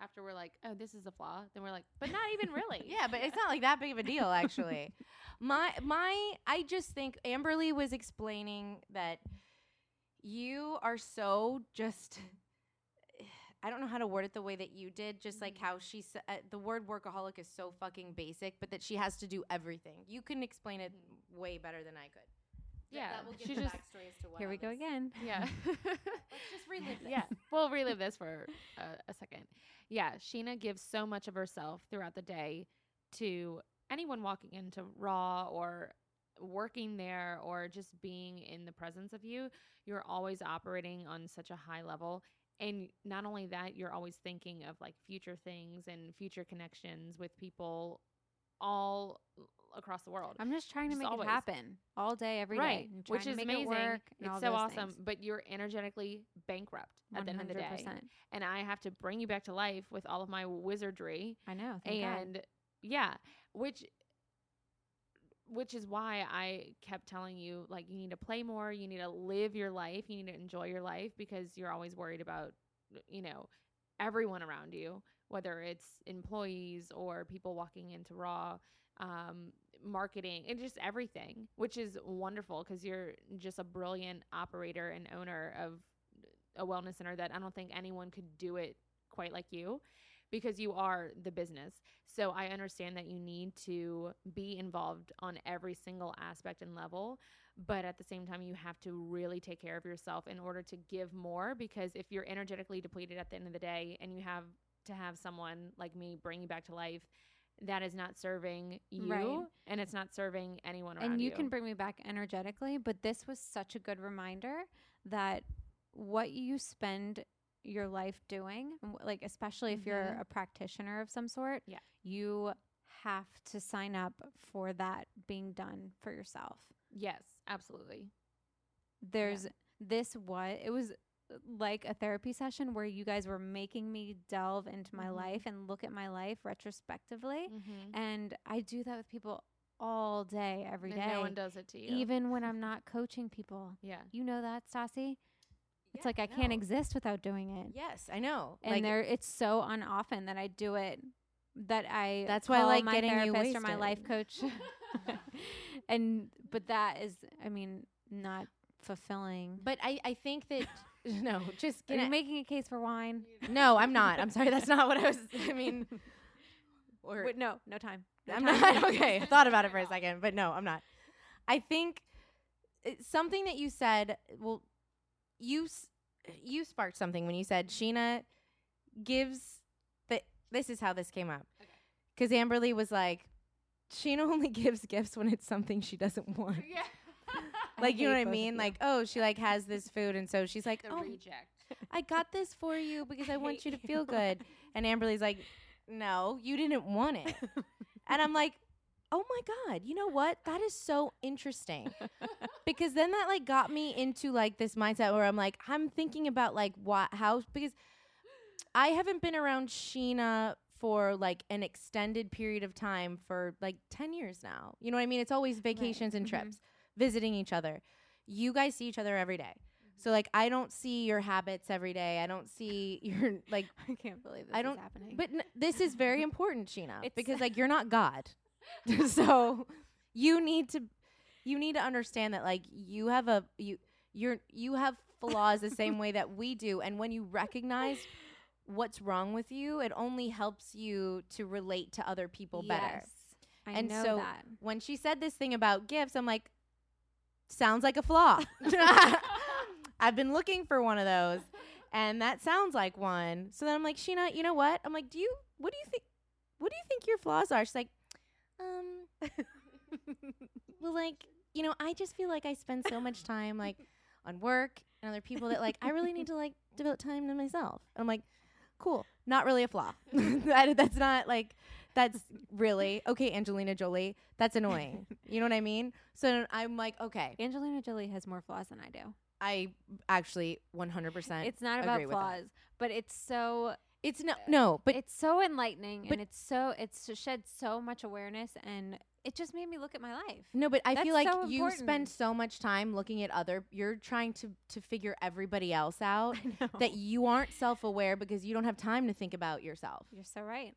After we're like, oh, this is a flaw, then we're like, but not even really. Yeah, but it's not like that big of a deal actually. my my I just think Amberly was explaining that you are so just I don't know how to word it the way that you did, just like how she said uh, the word workaholic is so fucking basic, but that she has to do everything. You can explain it way better than I could. Yeah, that will give she the just- backstory as to what Here we go this- again. Yeah. Let's just relive this. yeah, we'll relive this for a, a second. Yeah, Sheena gives so much of herself throughout the day to anyone walking into Raw or working there or just being in the presence of you. You're always operating on such a high level. And not only that, you're always thinking of like future things and future connections with people all across the world. I'm just trying to Just make always. it happen all day, every day. right, I'm which is amazing. It work it's so awesome, things. but you're energetically bankrupt at the end of the day and I have to bring you back to life with all of my wizardry. I know. thank God. and yeah, which which is why I kept telling you like you need to play more, you need to live your life, you need to enjoy your life because you're always worried about you know everyone around you, whether it's employees or people walking into raw um marketing and just everything, which is wonderful because you're just a brilliant operator and owner of a wellness center that I don't think anyone could do it quite like you because you are the business. So I understand that you need to be involved on every single aspect and level, but at the same time you have to really take care of yourself in order to give more because if you're energetically depleted at the end of the day and you have to have someone like me bring you back to life that is not serving you Right. and it's not serving anyone around and you you. can bring me back energetically but this was such a good reminder that what you spend your life doing like especially if you're Mhm. a practitioner of some sort Yeah. you have to sign up for that being done for yourself yes, absolutely. there's this what it was uh, like a therapy session where you guys were making me delve into my Mhm. life and look at my life retrospectively Mm-hmm. and i do that with people all day every day and no one does it to you. even when I'm not coaching people. yeah. You know that, Stassi? It's Yeah, like I can't exist without doing it. Yes, I know. And like, there it's so unoften that I do it that I That's why I like my getting therapist or my life coach. and but that is I mean not fulfilling. but I, I think that no, just Are you making a case for wine? No, I'm not. I'm sorry. That's not what I was. I mean, or Wait, no, no time. No I'm time. not. Okay, I thought about it for a second, but no, I'm not. I think it's something that you said. Well, you s- you sparked something when you said Sheena gives the. This is how this came up. Because Amberly was like, Sheena only gives gifts when it's something she doesn't want. yeah. I Like you know what I mean? Like oh, she like has this food, and so she's like, the oh, reject. I got this for you because I, I want you to you. feel good. And Amberly's like, no, you didn't want it. and I'm like, oh my God, you know what? That is so interesting. because then that like got me into like this mindset where I'm like, I'm thinking about like what, how, because I haven't been around Sheena for like an extended period of time for like 10 years now. You know what I mean? It's always vacations and Mhm. trips, visiting each other. You guys see each other every day. So like I don't see your habits every day. I don't see your like I can't believe this I is don't- happening. but n- this is very important, Sheena, It's- because like you're not God. so you need to you need to understand that like you have a you you're you have flaws the same way that we do and when you recognize what's wrong with you, it only helps you to relate to other people better. Yes, I And know so that. When she said this thing about gifts, I'm like sounds like a flaw. I've been looking for one of those and that sounds like one. So then I'm like, Sheena, you know what? I'm like, do you what do you think what do you think your flaws are? She's like, um well like, you know, I just feel like I spend so much time like on work and other people that like I really need to like devote time to myself. And I'm like, cool. Not really a flaw. that, that's not like that's really okay, Angelina Jolie. That's annoying. you know what I mean? So I'm like, okay, Angelina Jolie has more flaws than I do. I actually 100%. It's not about flaws, but it's so It's no, no, but it's so enlightening but- and it's so it's shed so much awareness and it just made me look at my life. No, but I feel like so you spend so much time looking at other. You're trying to to figure everybody else out. That you aren't self aware because you don't have time to think about yourself. You're so right.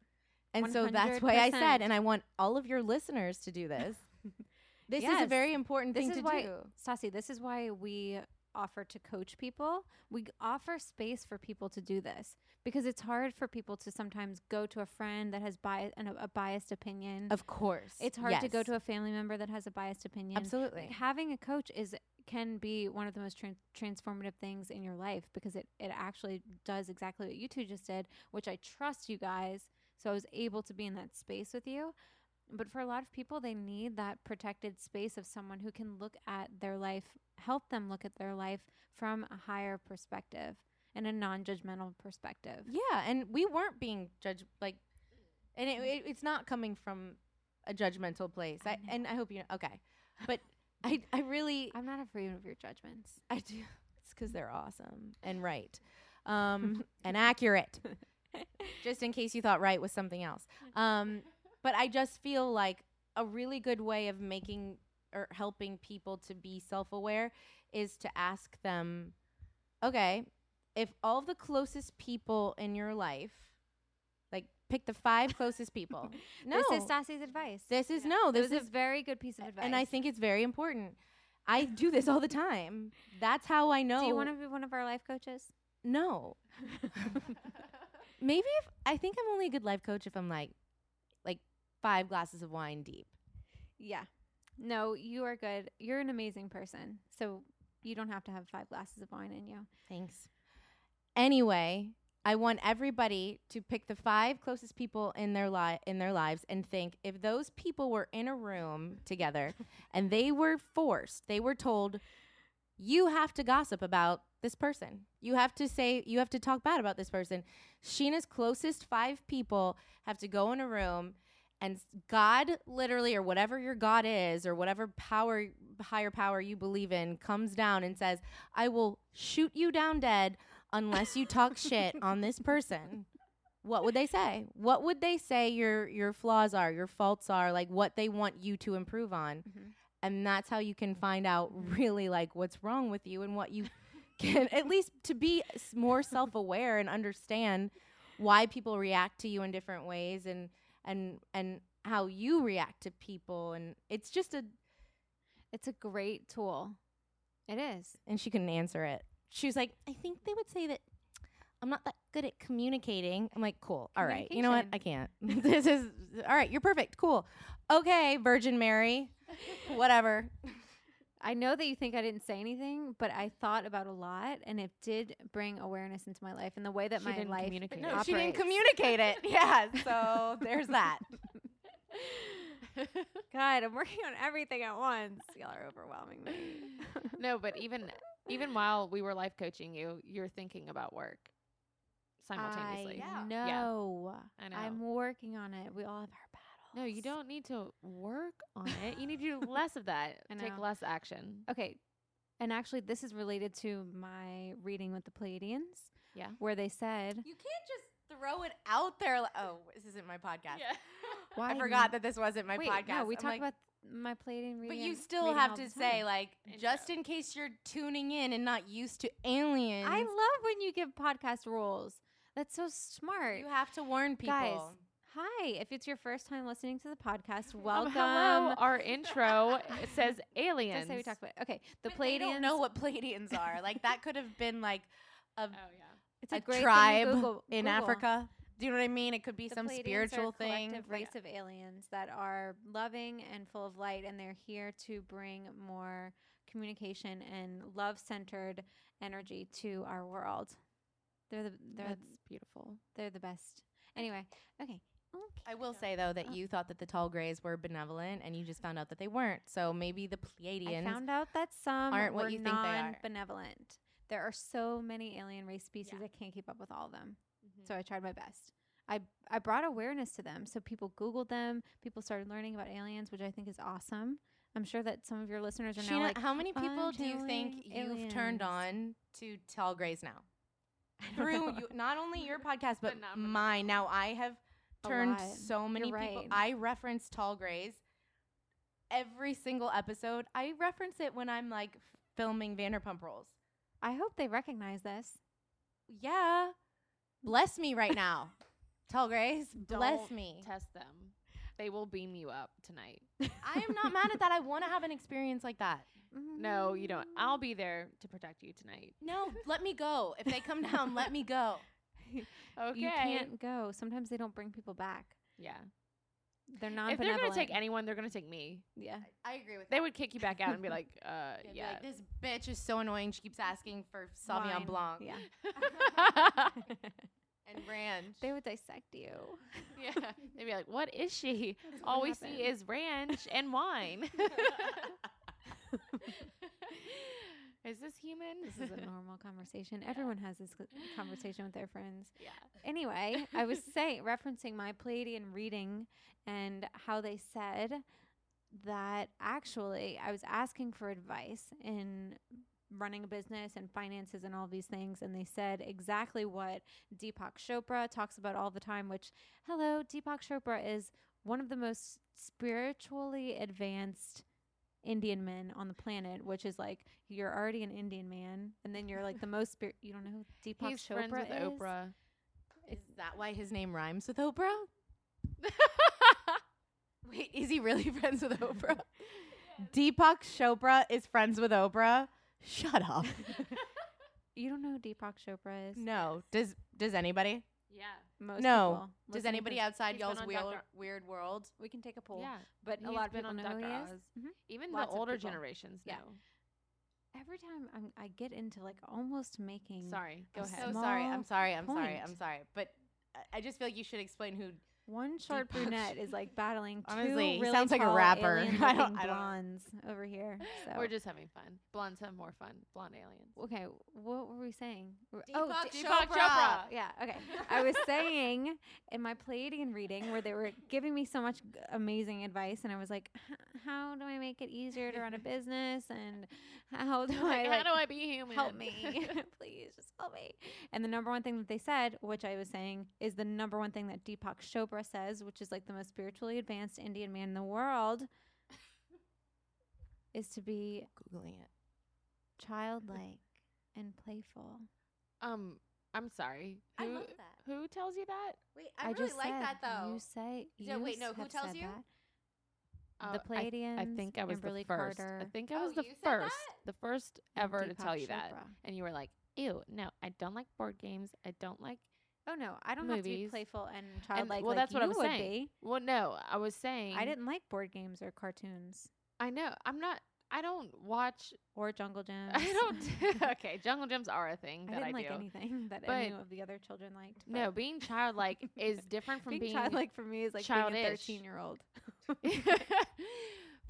And so that's why I said, and I want all of your listeners to do this. this is a very important This thing is to why, do. Stassi, this is why we offer to coach people. We offer space for people to do this because it's hard for people to sometimes go to a friend that has bias an, a biased opinion. Of course, it's hard to go to a family member that has a biased opinion. Absolutely. Having a coach is can be one of the most tran- transformative things in your life because it, it actually does exactly what you two just did, which I trust you guys. So I was able to be in that space with you. But for a lot of people, they need that protected space of someone who can look at their life, help them look at their life from a higher perspective and a non judgmental perspective. Yeah, and we weren't being judged like, and it, it, it's not coming from a judgmental place. I and I hope you okay, but I I really I'm not afraid of your judgments. I do. It's because they're awesome and right, um, and accurate. Just in case you thought right was something else. Um, but I just feel like a really good way of making or helping people to be self-aware is to ask them, okay, if all the closest people in your life, like pick the five closest people. No, This is Stassi's advice. this is Yeah. no, this is a very good piece of advice. and I think it's very important. I do this all the time. That's how I know. Do you want to be one of our life coaches? No. Maybe if I think I'm only a good life coach if I'm like five glasses of wine deep. Yeah. No, you are good. You're an amazing person. So you don't have to have five glasses of wine in you. Thanks. Anyway, I want everybody to pick the five closest people in their li- in their lives and think if those people were in a room together and they were forced, they were told you have to gossip about this person. You have to say you have to talk bad about this person. Sheena's closest 5 people have to go in a room and God literally or whatever your God is or whatever power higher power you believe in comes down and says, "I will shoot you down dead unless you talk shit on this person." What would they say? What would they say your your flaws are, your faults are, like what they want you to improve on? Mhm. And that's how you can find out really like what's wrong with you and what you can at least to be more self-aware and understand why people react to you in different ways and and and how you react to people and it's just a It's a great tool. It is. and she couldn't answer it. She was like, I think they would say that I'm not that good at communicating. I'm like, cool. All right. You know what? I can't. this is all right. You're perfect. Cool. Okay, Virgin Mary. Whatever. I know that you think I didn't say anything, but I thought about a lot and it did bring awareness into my life and the way that She my didn't life communicate No, it. she didn't communicate it. Yeah. So there's that. God, I'm working on everything at once. Y'all are overwhelming me. no, but even even while we were life coaching you, you're thinking about work simultaneously. I Yeah. know. I know. I'm working on it. We all have our battles. No, you don't need to work on it. You need to do less of that. I Take know. less action. Okay. And actually, this is related to my reading with the Pleiadians, Yeah. where they said, You can't just throw it out there. li- oh, this isn't my podcast. "Why I forgot that this wasn't my Wait, podcast. no, we I'm talk like, about my Pleiadian reading. But you still reading have all to say, time. like, just in case you're tuning in and not used to aliens, I love when you give podcast rules. That's so smart. you have to warn people. Guys, Hi, if it's your first time listening to the podcast, Um, welcome. hello. Our intro says aliens. Just say we talked about. Okay, the But they don't know what Pleiadians are. like that could have been like a, Oh yeah. it's a, a, great tribe Google- in Google. Africa. Do you know what I mean? It could be The some Pleiadians spiritual are a thing. collective Like, race of aliens that are loving and full of light, and they're here to bring more communication and love-centered energy to our world. They're the they're That's beautiful. they're the best. Anyway, okay. I will say though that you thought that the tall grays were benevolent, and you just found out that they weren't. So maybe the Pleiadians. I found out that some aren't what were you think they are. non-benevolent. There are so many alien race species. Yeah. I can't keep up with all of them. Mm-hmm. So I tried my best. I I brought awareness to them. So people Googled them. People started learning about aliens, which I think is awesome. I'm sure that some of your listeners are now Sheena, like, how many people do you think telling you've turned on to tall grays now? Through you, not only your podcast but But mine. Now I have A turned so many You're people. I reference tall grays every single episode. I reference it when I'm like filming Vanderpump Rules. I hope they recognize this. Yeah. Bless me right now. Tall grays, bless Don't me. Test them. They will beam you up tonight. I am not mad at that. I want to have an experience like that. Mm-hmm. No, you don't. I'll be there to protect you tonight. No, let me go. If they come down, let me go. Okay. You can't go. Sometimes they don't bring people back. Yeah. They're not. If they're gonna take anyone, they're gonna take me. yeah. I agree with that. They that. would kick you back out and be like, uh, Yeah, yeah. like, this bitch is so annoying. She keeps asking for Sauvignon Wine. Blanc Yeah. and ranch. they would dissect you. yeah. They'd be like, what is she? That's All what we see is ranch and wine. Is this human? This is a normal conversation. Everyone has this conversation with their friends. yeah. Anyway, I was saying, referencing my Pleiadian reading and how they said that actually I was asking for advice in running a business and finances and all these things. And they said exactly what Deepak Chopra talks about all the time, which, hello, Deepak Chopra is one of the most spiritually advanced Indian men on the planet, which is like you're already an Indian man, and then you're like the most spirit. You don't know who Deepak He's Chopra friends with is? Oprah. Is that why his name rhymes with Oprah? Wait, is he really friends with Oprah? Deepak Chopra is friends with Oprah. Shut up. You don't know who Deepak Chopra is? no. Does does anybody? Yeah. Most no. people Does listening to anybody outside y'all's weird, weird world? We can take a poll. Yeah. But a lot of people on know who he Oz. is. Mhm. Even Lots the older people. generations Yeah. know. Every time I'm, I get into like almost making Sorry. Go I'm ahead. so sorry. I'm sorry. I'm sorry. I'm sorry. But I- I just feel like you should explain who. One short Deepak brunette is like battling two Honestly, he really sounds like a tall rapper. alien I don't- looking I don't- blondes over here. So We're just having fun. Blondes have more fun. Blonde aliens. okay. What were we saying? We're- oh, Deepak Di- Chopra. Chopra. Yeah. Okay. I was saying in my Pleiadian reading where they were giving me so much g- amazing advice, and I was like, "H- "How do I make it easier to run a business? And how do I Like, like, how do I be human? help me, please, just help me?" And the number one thing that they said, which I was saying, is the number one thing that Deepak Chopra says, which is like the most spiritually advanced Indian man in the world, is to be Googling it. childlike and playful. um, I'm sorry. I Who love that. who tells you that? Wait, I, really just like said, that though. You say So you wait, no, who have tells said you? that. Uh, the I- Pleiadians. I, think I was Kimberly the first. Carter, I think I Oh, was the first. that? The first and ever to tell you that. And you were like, "Ew, no, I don't like board games. I don't like." Oh no, I don't have to be Movies. playful and childlike. well, like that's what I you was would saying. be. Well, no, I was saying I didn't like board games or cartoons I know. I'm not. I don't watch. or Jungle Gyms. I don't. okay, jungle gyms are a thing I that didn't I like do. anything that But- any of the other children liked. No, being childlike is different from being, being, childlike for me is like being a childish. thirteen-year-old.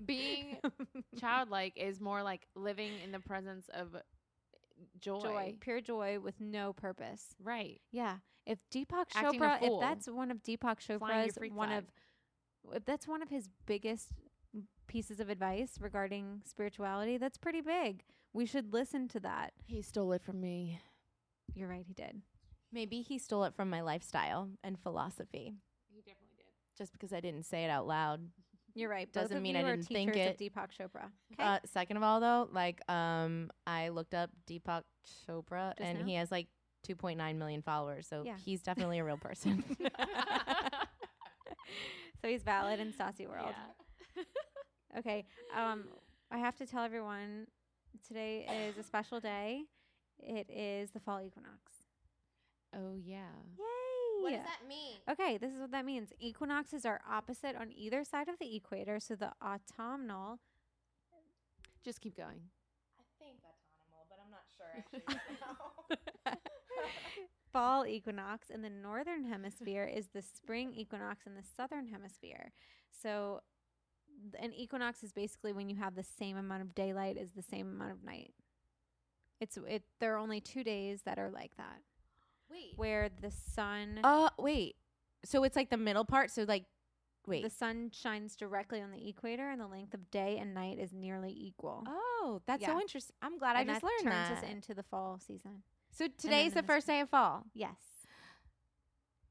being childlike is more like living in the presence of joy. joy, pure joy with no purpose. Right. Yeah. If Deepak Acting Chopra, if that's one of Deepak Chopra's one flag. of if that's one of his biggest pieces of advice regarding spirituality, that's pretty big. We should listen to that. He stole it from me. You're right, he did. Maybe he stole it from my lifestyle and philosophy. He definitely did. Just because I didn't say it out loud. You're right. Doesn't of mean I didn't think it. of Deepak Chopra. Okay. Uh, second of all, though, like um, I looked up Deepak Chopra, Just and now? he has like 2.9 million followers, so Yeah. he's definitely a real person. so he's valid in Stassi world. Okay. Um, I have to tell everyone today is a special day. It is the fall equinox. Oh yeah. Yay! Mean? Okay, this is what that means. Equinoxes are opposite on either side of the equator, so the autumnal Just keep going. I think autumnal, but I'm not sure actually. fall equinox in the northern hemisphere is the spring equinox in the southern hemisphere. So an equinox is basically when you have the same amount of daylight as the same amount of night. It's it there are only 2 days that are like that wait. where the sun Uh, wait. So it's like the middle part. So like, wait. the sun shines directly on the equator and the length of day and night is nearly equal. oh, that's Yeah. so interesting. I'm glad and I just that learned turns that. us into the fall season. so today's the the first day of fall. Yes.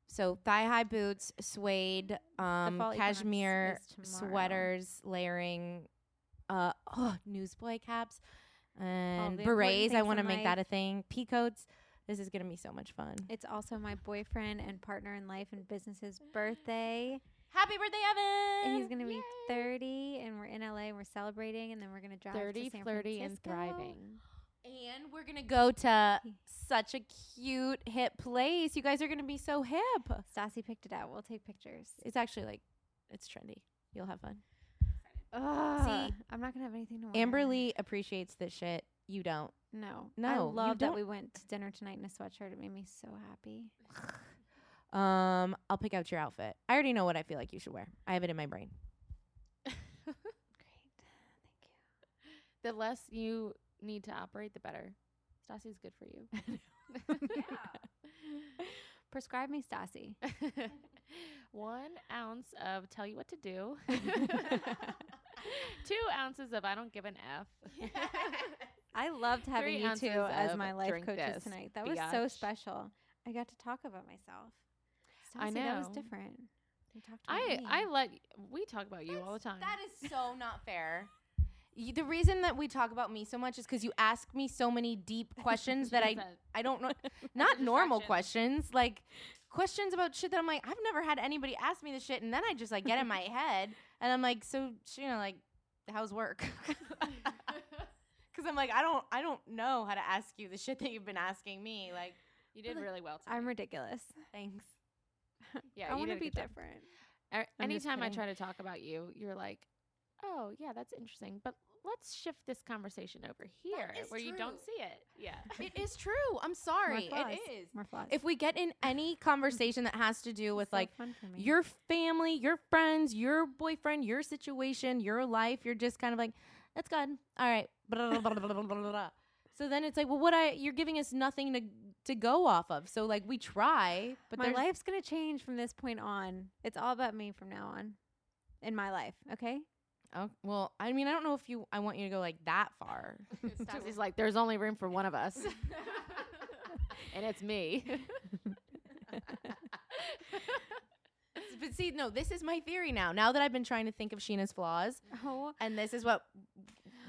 so thigh high boots, suede, um, cashmere sweaters, layering, uh, oh, newsboy caps, and berets. I want to make that a thing. Peacoats. This is gonna be so much fun. It's also my boyfriend and partner in life and business's birthday. Happy birthday, Evan! And he's gonna be 30, and we're in LA. and We're celebrating, and then we're gonna drive to 30, San flirty, and thriving. And we're gonna go to such a cute hip place. You guys are gonna be so hip. Stassi picked it out. We'll take pictures. It's actually like it's trendy. You'll have fun. Ugh, I'm not gonna have anything to wear. Amber Lee appreciates this shit. You don't. No, No, I love that we went to dinner tonight in a sweatshirt. It made me so happy. Um, I'll pick out your outfit. I already know what I feel like you should wear. I have it in my brain. Great, thank you. The less you need to operate, the better. Stassi's good for you. yeah. Prescribe me Stassi. One ounce of tell you what to do. Two ounces of I don't give an F. I loved having Three you two as my life coaches this, tonight. That was so special. I got to talk about myself. I know That was different. You talked about I me. I let we talk about you all the time. That is so not fair. Y- The reason that we talk about me so much is because you ask me so many deep questions that I I don't know. Not normal questions, like questions about shit that I'm like I've never had anybody ask me this shit, and then I just like get in my head, and I'm like, so you know, like, how's work? Because I'm like, I don't I don't know how to ask you the shit that you've been asking me. Like, you did really well. Today. I'm ridiculous. thanks. yeah, I want to be different. A- I'm just Anytime I try to talk about you, you're like, "Oh, yeah, that's interesting." But let's shift this conversation over here where you don't see it. Yeah. It is true. I'm sorry. It is. More flaws. If we get in any conversation that has to do with so like fun for me. your family, your friends, your boyfriend, your situation, your life, you're just kind of like, that's good. All right. So then it's like, well, what I you're giving us nothing to to go off of. So like we try, but my life's gonna change from this point on. It's all about me from now on, in my life. Okay. Oh, well, I mean, I don't know if you I want you to go like that far. Stassi's like, "There's only room for one of us." and it's me. But see, no, this is my theory now. Now that I've been trying to think of Sheena's flaws, Oh. and this is what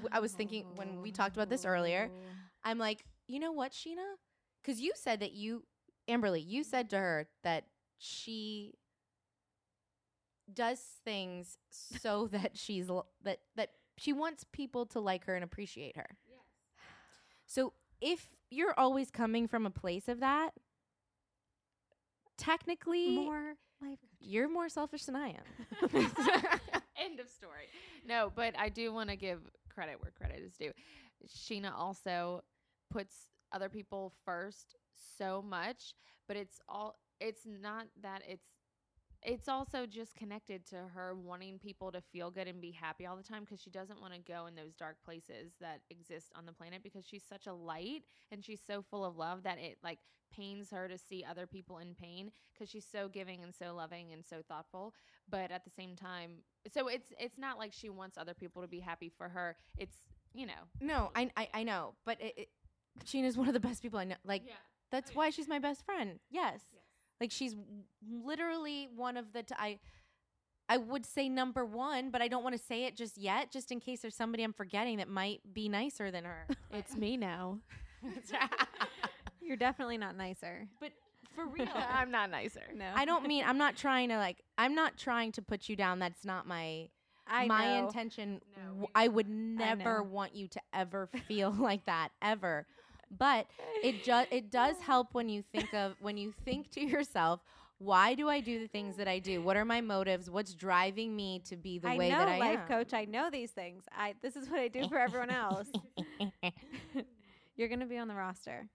w- I was thinking when we talked about this earlier. Oh. I'm like, you know what, Sheena? Because you said that you, Amberly, you said to her that she does things so that she's l- that that she wants people to like her and appreciate her. Yes. So if you're always coming from a place of that, technically More life. you're more selfish than I am. End of story. No, but I do want to give credit where credit is due. Sheena also puts other people first so much, but it's all it's not that it's it's also just connected to her wanting people to feel good and be happy all the time because she doesn't want to go in those dark places that exist on the planet because she's such a light and she's so full of love that it like pains her to see other people in pain because she's so giving and so loving and so thoughtful but at the same time so it's it's not like she wants other people to be happy for her it's you know no, I, I I know, but it, it, Sheena's one of the best people I know. Like That's why she's my best friend. Yes. Like she's literally one of the t- I I would say number 1, but I don't want to say it just yet just in case there's somebody I'm forgetting that might be nicer than her. it's me now You're definitely not nicer. but for real. i'm not nicer No. I don't mean I'm not trying to like I'm not trying to put you down. That's not my I my know. intention. No, w- I would never know. want you to ever feel like that ever. But it just it does help when you think of when you think to yourself, why do I do the things that I do? What are my motives? What's driving me to be the I way know, that I am? life am? coach. I know these things. I this is what I do for everyone else. You're gonna be on the roster.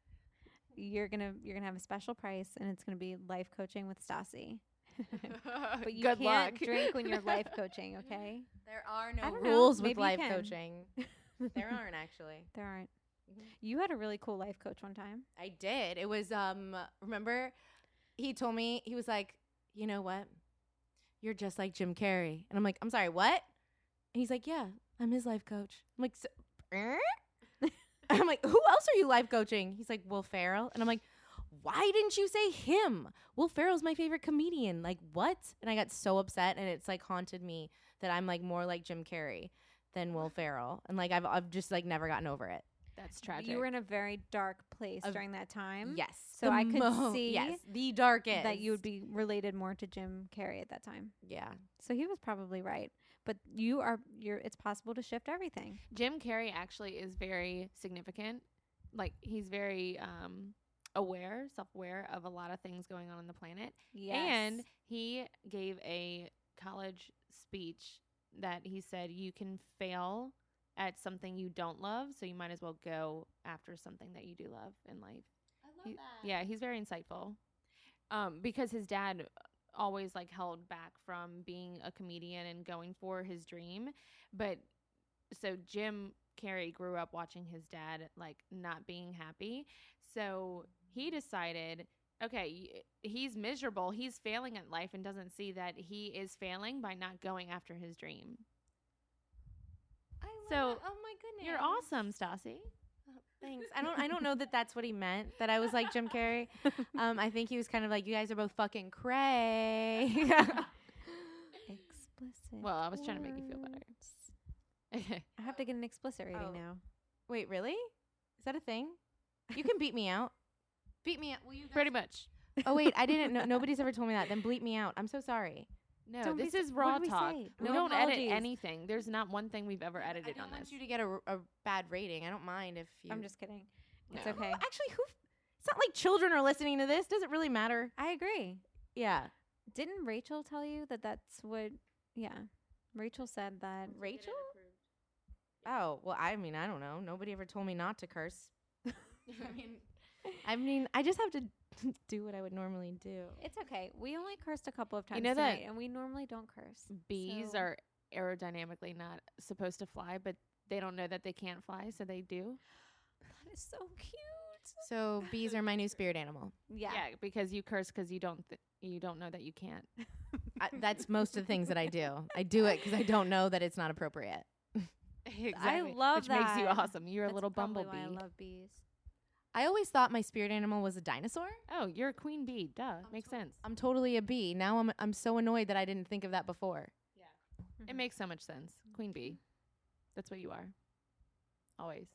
You're gonna you're gonna have a special price, and it's gonna be life coaching with Stassi. But you Good can't luck. drink when you're life coaching. Okay, There are no don't know. rules with life coaching. there aren't actually. there aren't. Mhm. You had a really cool life coach one time. I did. It was um remember he told me he was like, "You know what? You're just like Jim Carrey." And I'm like, "I'm sorry, what?" And he's like, "Yeah, I'm his life coach." I'm like, so, er? I'm like, "Who else are you life coaching?" He's like, "Will Ferrell." And I'm like, why didn't you say him? Will Ferrell's my favorite comedian. Like what? And I got so upset, and it's like haunted me that I'm like more like Jim Carrey than Will Ferrell, and like I've I've just like never gotten over it. That's tragic. You were in a very dark place Of- during that time. Yes, So the I could mo- see yes the darkest that you would be related more to Jim Carrey at that time. yeah. So he was probably right. But you are you're it's possible to shift everything. Jim Carrey actually is very significant. Like he's very um aware, self-aware of a lot of things going on on the planet. Yes. And he gave a college speech that he said you can fail at something you don't love, so you might as well go after something that you do love in life. I love He- Yeah, he's very insightful. Um, because his dad always like held back from being a comedian and going for his dream. But so Jim Carrey grew up watching his dad like not being happy. So he decided, okay, he's miserable. He's failing at life and doesn't see that he is failing by not going after his dream. I love So, it. oh my goodness, You're awesome, Stassi. Thanks. I don't. I don't know that that's what he meant. That I was like Jim Carrey. Um, I think he was kind of like, you guys are both fucking cray. explicit. Well, I was trying to make you feel better. words. I have to get an explicit rating Oh. now. Wait, really? Is that a thing? You can beat me out. Beat me out. Will you? Pretty much. Oh wait, I didn't know. Nobody's ever told me that. Then bleep me out. I'm so sorry. No, Don't this so- is raw did we talk. say? We No don't apologies. edit anything. There's not one thing we've ever edited on this. I edited don't on want this. you to get a, r- a bad rating. I don't mind if you. I'm just kidding. It's No. okay. Actually, who? It's not like children are listening to this. Does it really matter? I agree. Yeah. Didn't Rachel tell you that that's what? Yeah, Rachel said that. Rachel? Oh well, I mean, I don't know. Nobody ever told me not to curse. I mean, I mean, I just have to do what I would normally do. It's okay. We only cursed a couple of times know that tonight, and we normally don't curse. Bees So- are aerodynamically not supposed to fly, but they don't know that they can't fly, so they do. That is so cute. So bees are my new spirit animal. Yeah. because you curse because you don't th- you don't know that you can't. I, that's most of the things that I do. I do it because I don't know that it's not appropriate. exactly. love which makes you awesome. You're That's a little bumblebee. Why I love bees. I always thought my spirit animal was a dinosaur. oh, you're a queen bee. Duh, makes sense. I'm totally a bee. Now I'm I'm so annoyed that I didn't think of that before. Yeah. It makes so much sense. Queen bee. That's what you are. Always.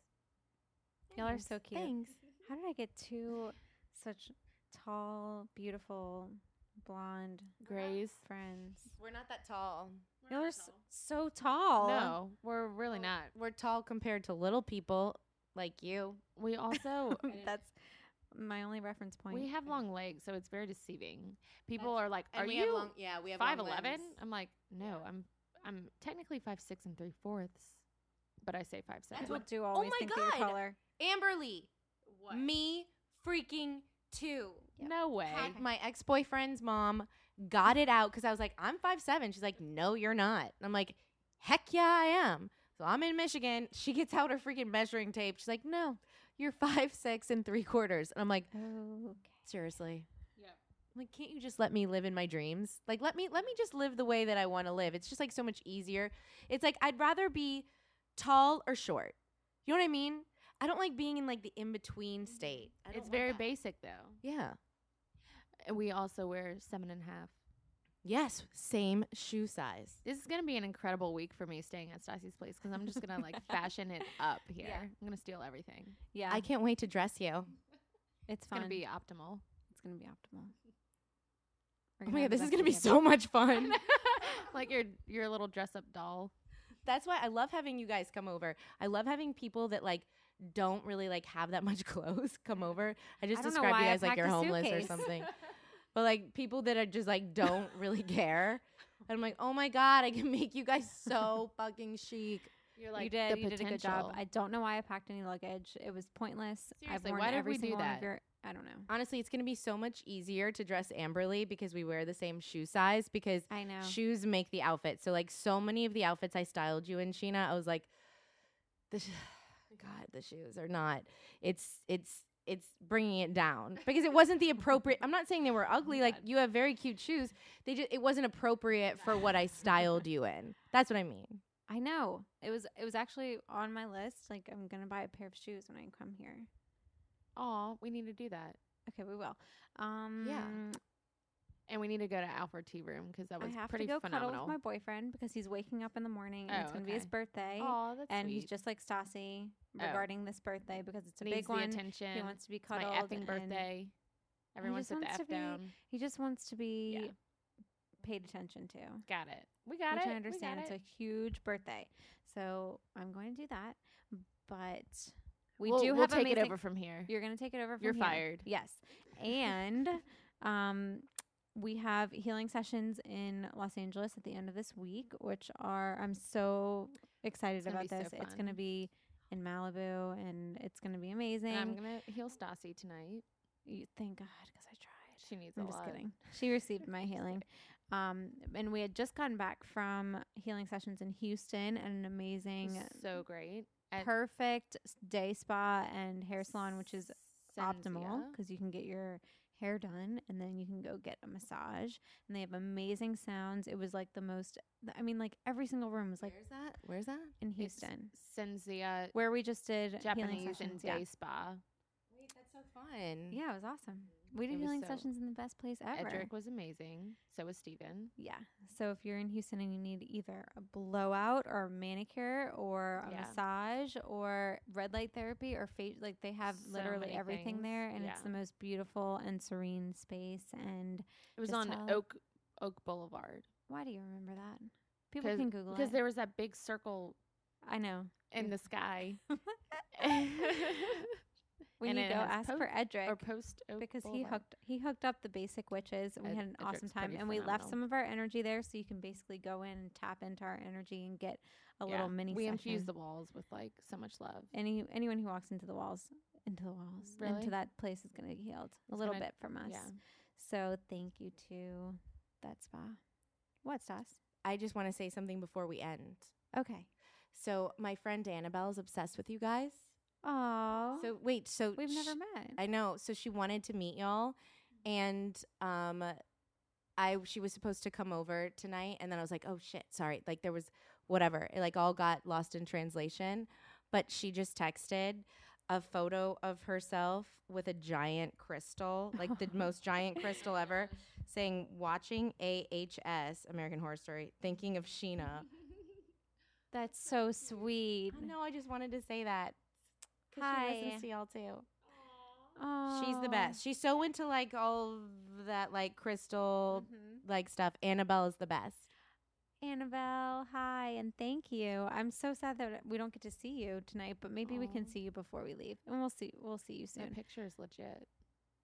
Y'all are so cute. Thanks. How did I get two such tall, beautiful, blonde Grays. friends? We're not that tall. Y'all are s- so tall. No, we're really not. We're tall compared to little people like you. We also That's my only reference point. we have long legs, so it's very deceiving. People are like, "Are we you have long, yeah, we have five long eleven? limbs. I'm like, no, I'm I'm technically five six and three fourths, but I say five seven. People do oh always my think that you're God. taller. Amberly. Me freaking too. No way. Had my ex boyfriend's mom got it out because I was like, I'm five seven. She's like, No, you're not. And I'm like, Heck yeah, I am. So I'm in Michigan. She gets out her freaking measuring tape. She's like, No, you're five six and three quarters. And I'm like, Oh, Seriously. Yep. I'm like, can't you just let me live in my dreams? Like, let me let me just live the way that I want to live. It's just like so much easier. It's like I'd rather be tall or short. You know what I mean? I don't like being in like the in between mm-hmm. state. It's very that. basic though. Yeah. And We also wear seven and a half. Yes, same shoe size. This is gonna be an incredible week for me staying at Stassi's place because I'm just gonna like fashion it up here. Yeah. I'm gonna steal everything. yeah. I can't wait to dress you. it's It's gonna be optimal. It's gonna be optimal. Oh my god, this is gonna be so much fun. like your your little dress up doll. That's why I love having you guys come over. I love having people that like don't really like have that much clothes come over. I just I don't know described you guys like you're packed a homeless or something. But like people that are just like don't really care. And I'm like, oh my god, I can make you guys so fucking chic. You're like, you did. You did a good job. I don't know why I packed any luggage. It was pointless. I've Seriously, worn why did every we do single one of that? your. I don't know. Honestly, it's gonna be so much easier to dress Amberly because we wear the same shoe size because I know. shoes make the outfit. So like so many of the outfits I styled you in, Sheena, I was like, the sh- God, the shoes are not. It's it's it's bringing it down because it wasn't the appropriate. I'm not saying they were ugly. Like you have very cute shoes. They just it wasn't appropriate for what I styled you in. That's what I mean. I know. It was. It was actually on my list. Like I'm gonna buy a pair of shoes when I come here. Oh, we need to do that. Okay, we will. Um, And we need to go to Alfred Tea Room because that was pretty phenomenal. I have pretty to go phenomenal. cuddle with my boyfriend because he's waking up in the morning and Oh, it's going to be his birthday. Oh, that's and sweet. he's just like Stassi Oh. regarding this birthday because it's a needs big one. attention. He wants to be it's my effing birthday. Everyone just sit the f be- down. He just wants to be yeah. paid attention to. Got it. We got which it. I understand. It's a huge birthday, so I'm going to do that. But we we'll, do we'll have take it over from here. You're going to take it over. From here. You're here. fired. Yes, and um, we have healing sessions in Los Angeles at the end of this week, which are I'm so excited about be so this. it's going to be in Malibu, and it's going to be amazing. And I'm gonna heal Stassi tonight. You, thank God, because I tried. She needs I'm a just lot. kidding. She received my healing. Um, and we had just gotten back from healing sessions in Houston and an amazing, so great. At perfect day spa and hair salon, which is optimal because you can get your hair done and then you can go get a massage. And they have amazing sounds. It was like the most, I mean, like every single room was like Where's that? Where's that? in It's Houston, Senzia where we just did Japanese and sessions. Yeah. day spa. Wait, that's so fun. yeah, it was awesome. We did healing so- sessions in the best place ever. Edric was amazing. So was Steven. Yeah. So if you're in Houston and you need either a blowout or a manicure or a Yeah. massage or red light therapy or face, like they have So literally everything things. there, and it's the most beautiful and serene space. And It was on Oak Oak Boulevard. why do you remember that? People can Google it. Because it. there was that big circle I know. in the sky. when And you go ask po- for Edric. or post because he hooked he hooked up the basic witches and we Ed- had an awesome time pretty and we left some of our energy there so you can basically go in and tap into our energy and get a Yeah. little mini We session. infused the walls with like so much love. any anyone who walks into the walls into the walls Really? into that place is going to be healed a little gonna- bit from us. Yeah. So thank you to that spa. What Stas? I just want to say something before we end. Okay. So my friend Annabelle is obsessed with you guys. Oh, So wait, so we've never met. I know. So she wanted to meet y'all, and um, I she was supposed to come over tonight, and then I was like, oh shit, sorry. Like there was whatever. It like all got lost in translation, but she just texted a photo of herself with a giant crystal, like the most giant crystal ever, saying watching AHS American Horror Story, thinking of Sheena. That's so sweet. No. I just wanted to say that. 'Cause Hi. She listens to y'all too. Oh, She's the best. She's so into like all that like crystal Mhm. like stuff. Annabelle is the best. Annabelle, hi, and thank you. I'm so sad that we don't get to see you tonight, but maybe we can see you before we leave, and we'll see. We'll see you That soon. picture is legit.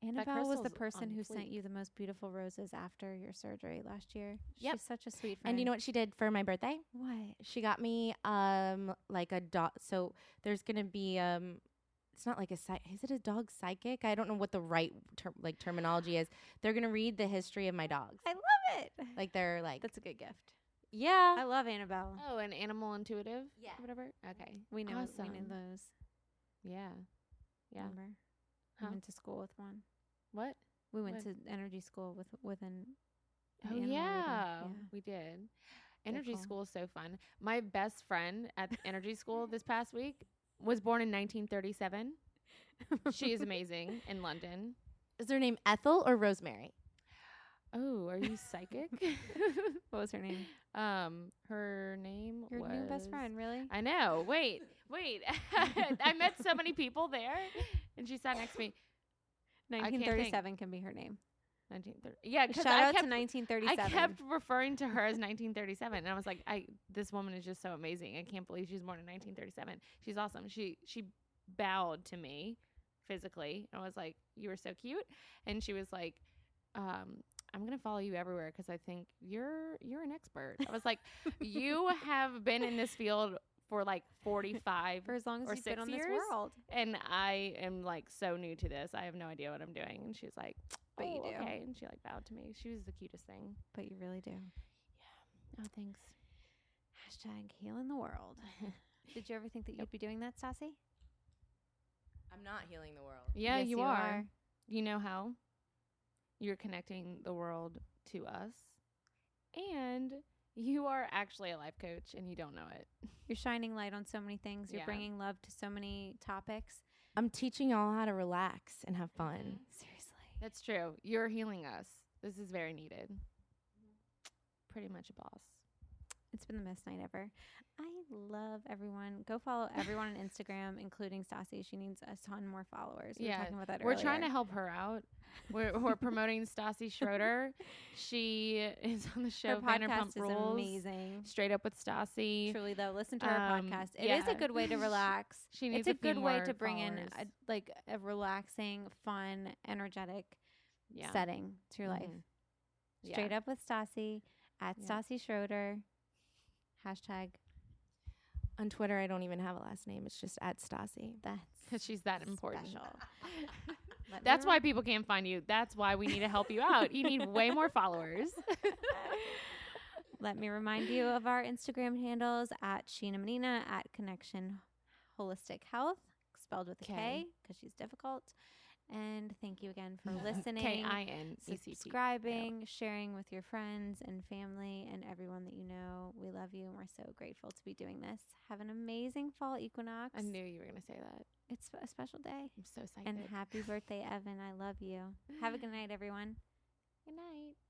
Annabelle was the person who sent you the most beautiful roses after your surgery last year. Yep. She's such a sweet friend. And you know what she did for my birthday? What? She got me um like a dog. So there's gonna be um. It's not like a psy- is it a dog psychic? I don't know what the right ter- like terminology is. They're gonna read the history of my dogs. I love it. Like they're like That's a good gift. yeah. I love Annabelle. Oh, an animal intuitive? Yeah. Whatever. Okay. we know we know those. Yeah. Yeah. Remember? Huh? We went to school with one. What? We went When? to energy school with with an. Oh yeah, Yeah. we did. Energy cool. school is so fun. My best friend at energy school this past week was born in 1937. She is amazing in London. Is her name Ethel or Rosemary? Oh, are you psychic? What was her name? um, her name was. Your was new best friend, really? I know. Wait, wait. I met so many people there, and she sat next to me. 1937 can be her name. 1930. Yeah, Shout I out kept, to 1937. I kept referring to her as 1937, and I was like, I this woman is just so amazing. I can't believe she's born in 1937. She's awesome. She she bowed to me physically. and I was like, you were so cute, and she was like, um. I'm gonna follow you everywhere because I think you're you're an expert. I was like, you have been in this field for like 45 for as long as or you've been six on this years? world. and I am like so new to this. I have no idea what I'm doing. And she's like, But you "Oh, do. Okay. And she like bowed to me. She was the cutest thing. But you really do. Yeah. Oh, thanks. Hashtag healing the world. Did you ever think that you'd be doing that, Sassy? I'm not healing the world. Yeah, Yes, you, you are. are. You know how? You're connecting the world to us. And you are actually a life coach and you don't know it. You're shining light on so many things. You're Yeah. bringing love to so many topics. I'm teaching y'all how to relax and have fun. Seriously. That's true. You're healing us. This is very needed. Pretty much a boss. It's been the best night ever. I love everyone. Go follow everyone on Instagram, including Stassi. She needs a ton more followers. We were Yeah, talking about that We're trying to help her out. We're, we're promoting Stassi Schroeder. She is on the show Her podcast is Rules. amazing. Straight up with Stassi. Truly though, listen to her Um, podcast. It is a good way to relax. She needs it's a, a good way to bring in a, like a relaxing, fun, energetic Yeah. setting to your life. Mhm. Yeah. Straight up with Stassi at Yeah. Stassi Schroeder. Hashtag On Twitter, I don't even have a last name. It's just at Stassi. that's Because she's that important. special. That's why people can't find you. That's why we need to help you out. You need way more followers. Let me remind you of our Instagram handles at Sheena Menina at Kinection Holistic Health, spelled with a K because she's difficult. And thank you again for listening, K I N E C T. subscribing, sharing with your friends and family and everyone that you know. We love you and we're so grateful to be doing this. Have an amazing fall equinox. I knew you were going to say that. it's a special day. I'm so excited. And happy birthday, Evan. I love you. Have a good night, everyone. Good night.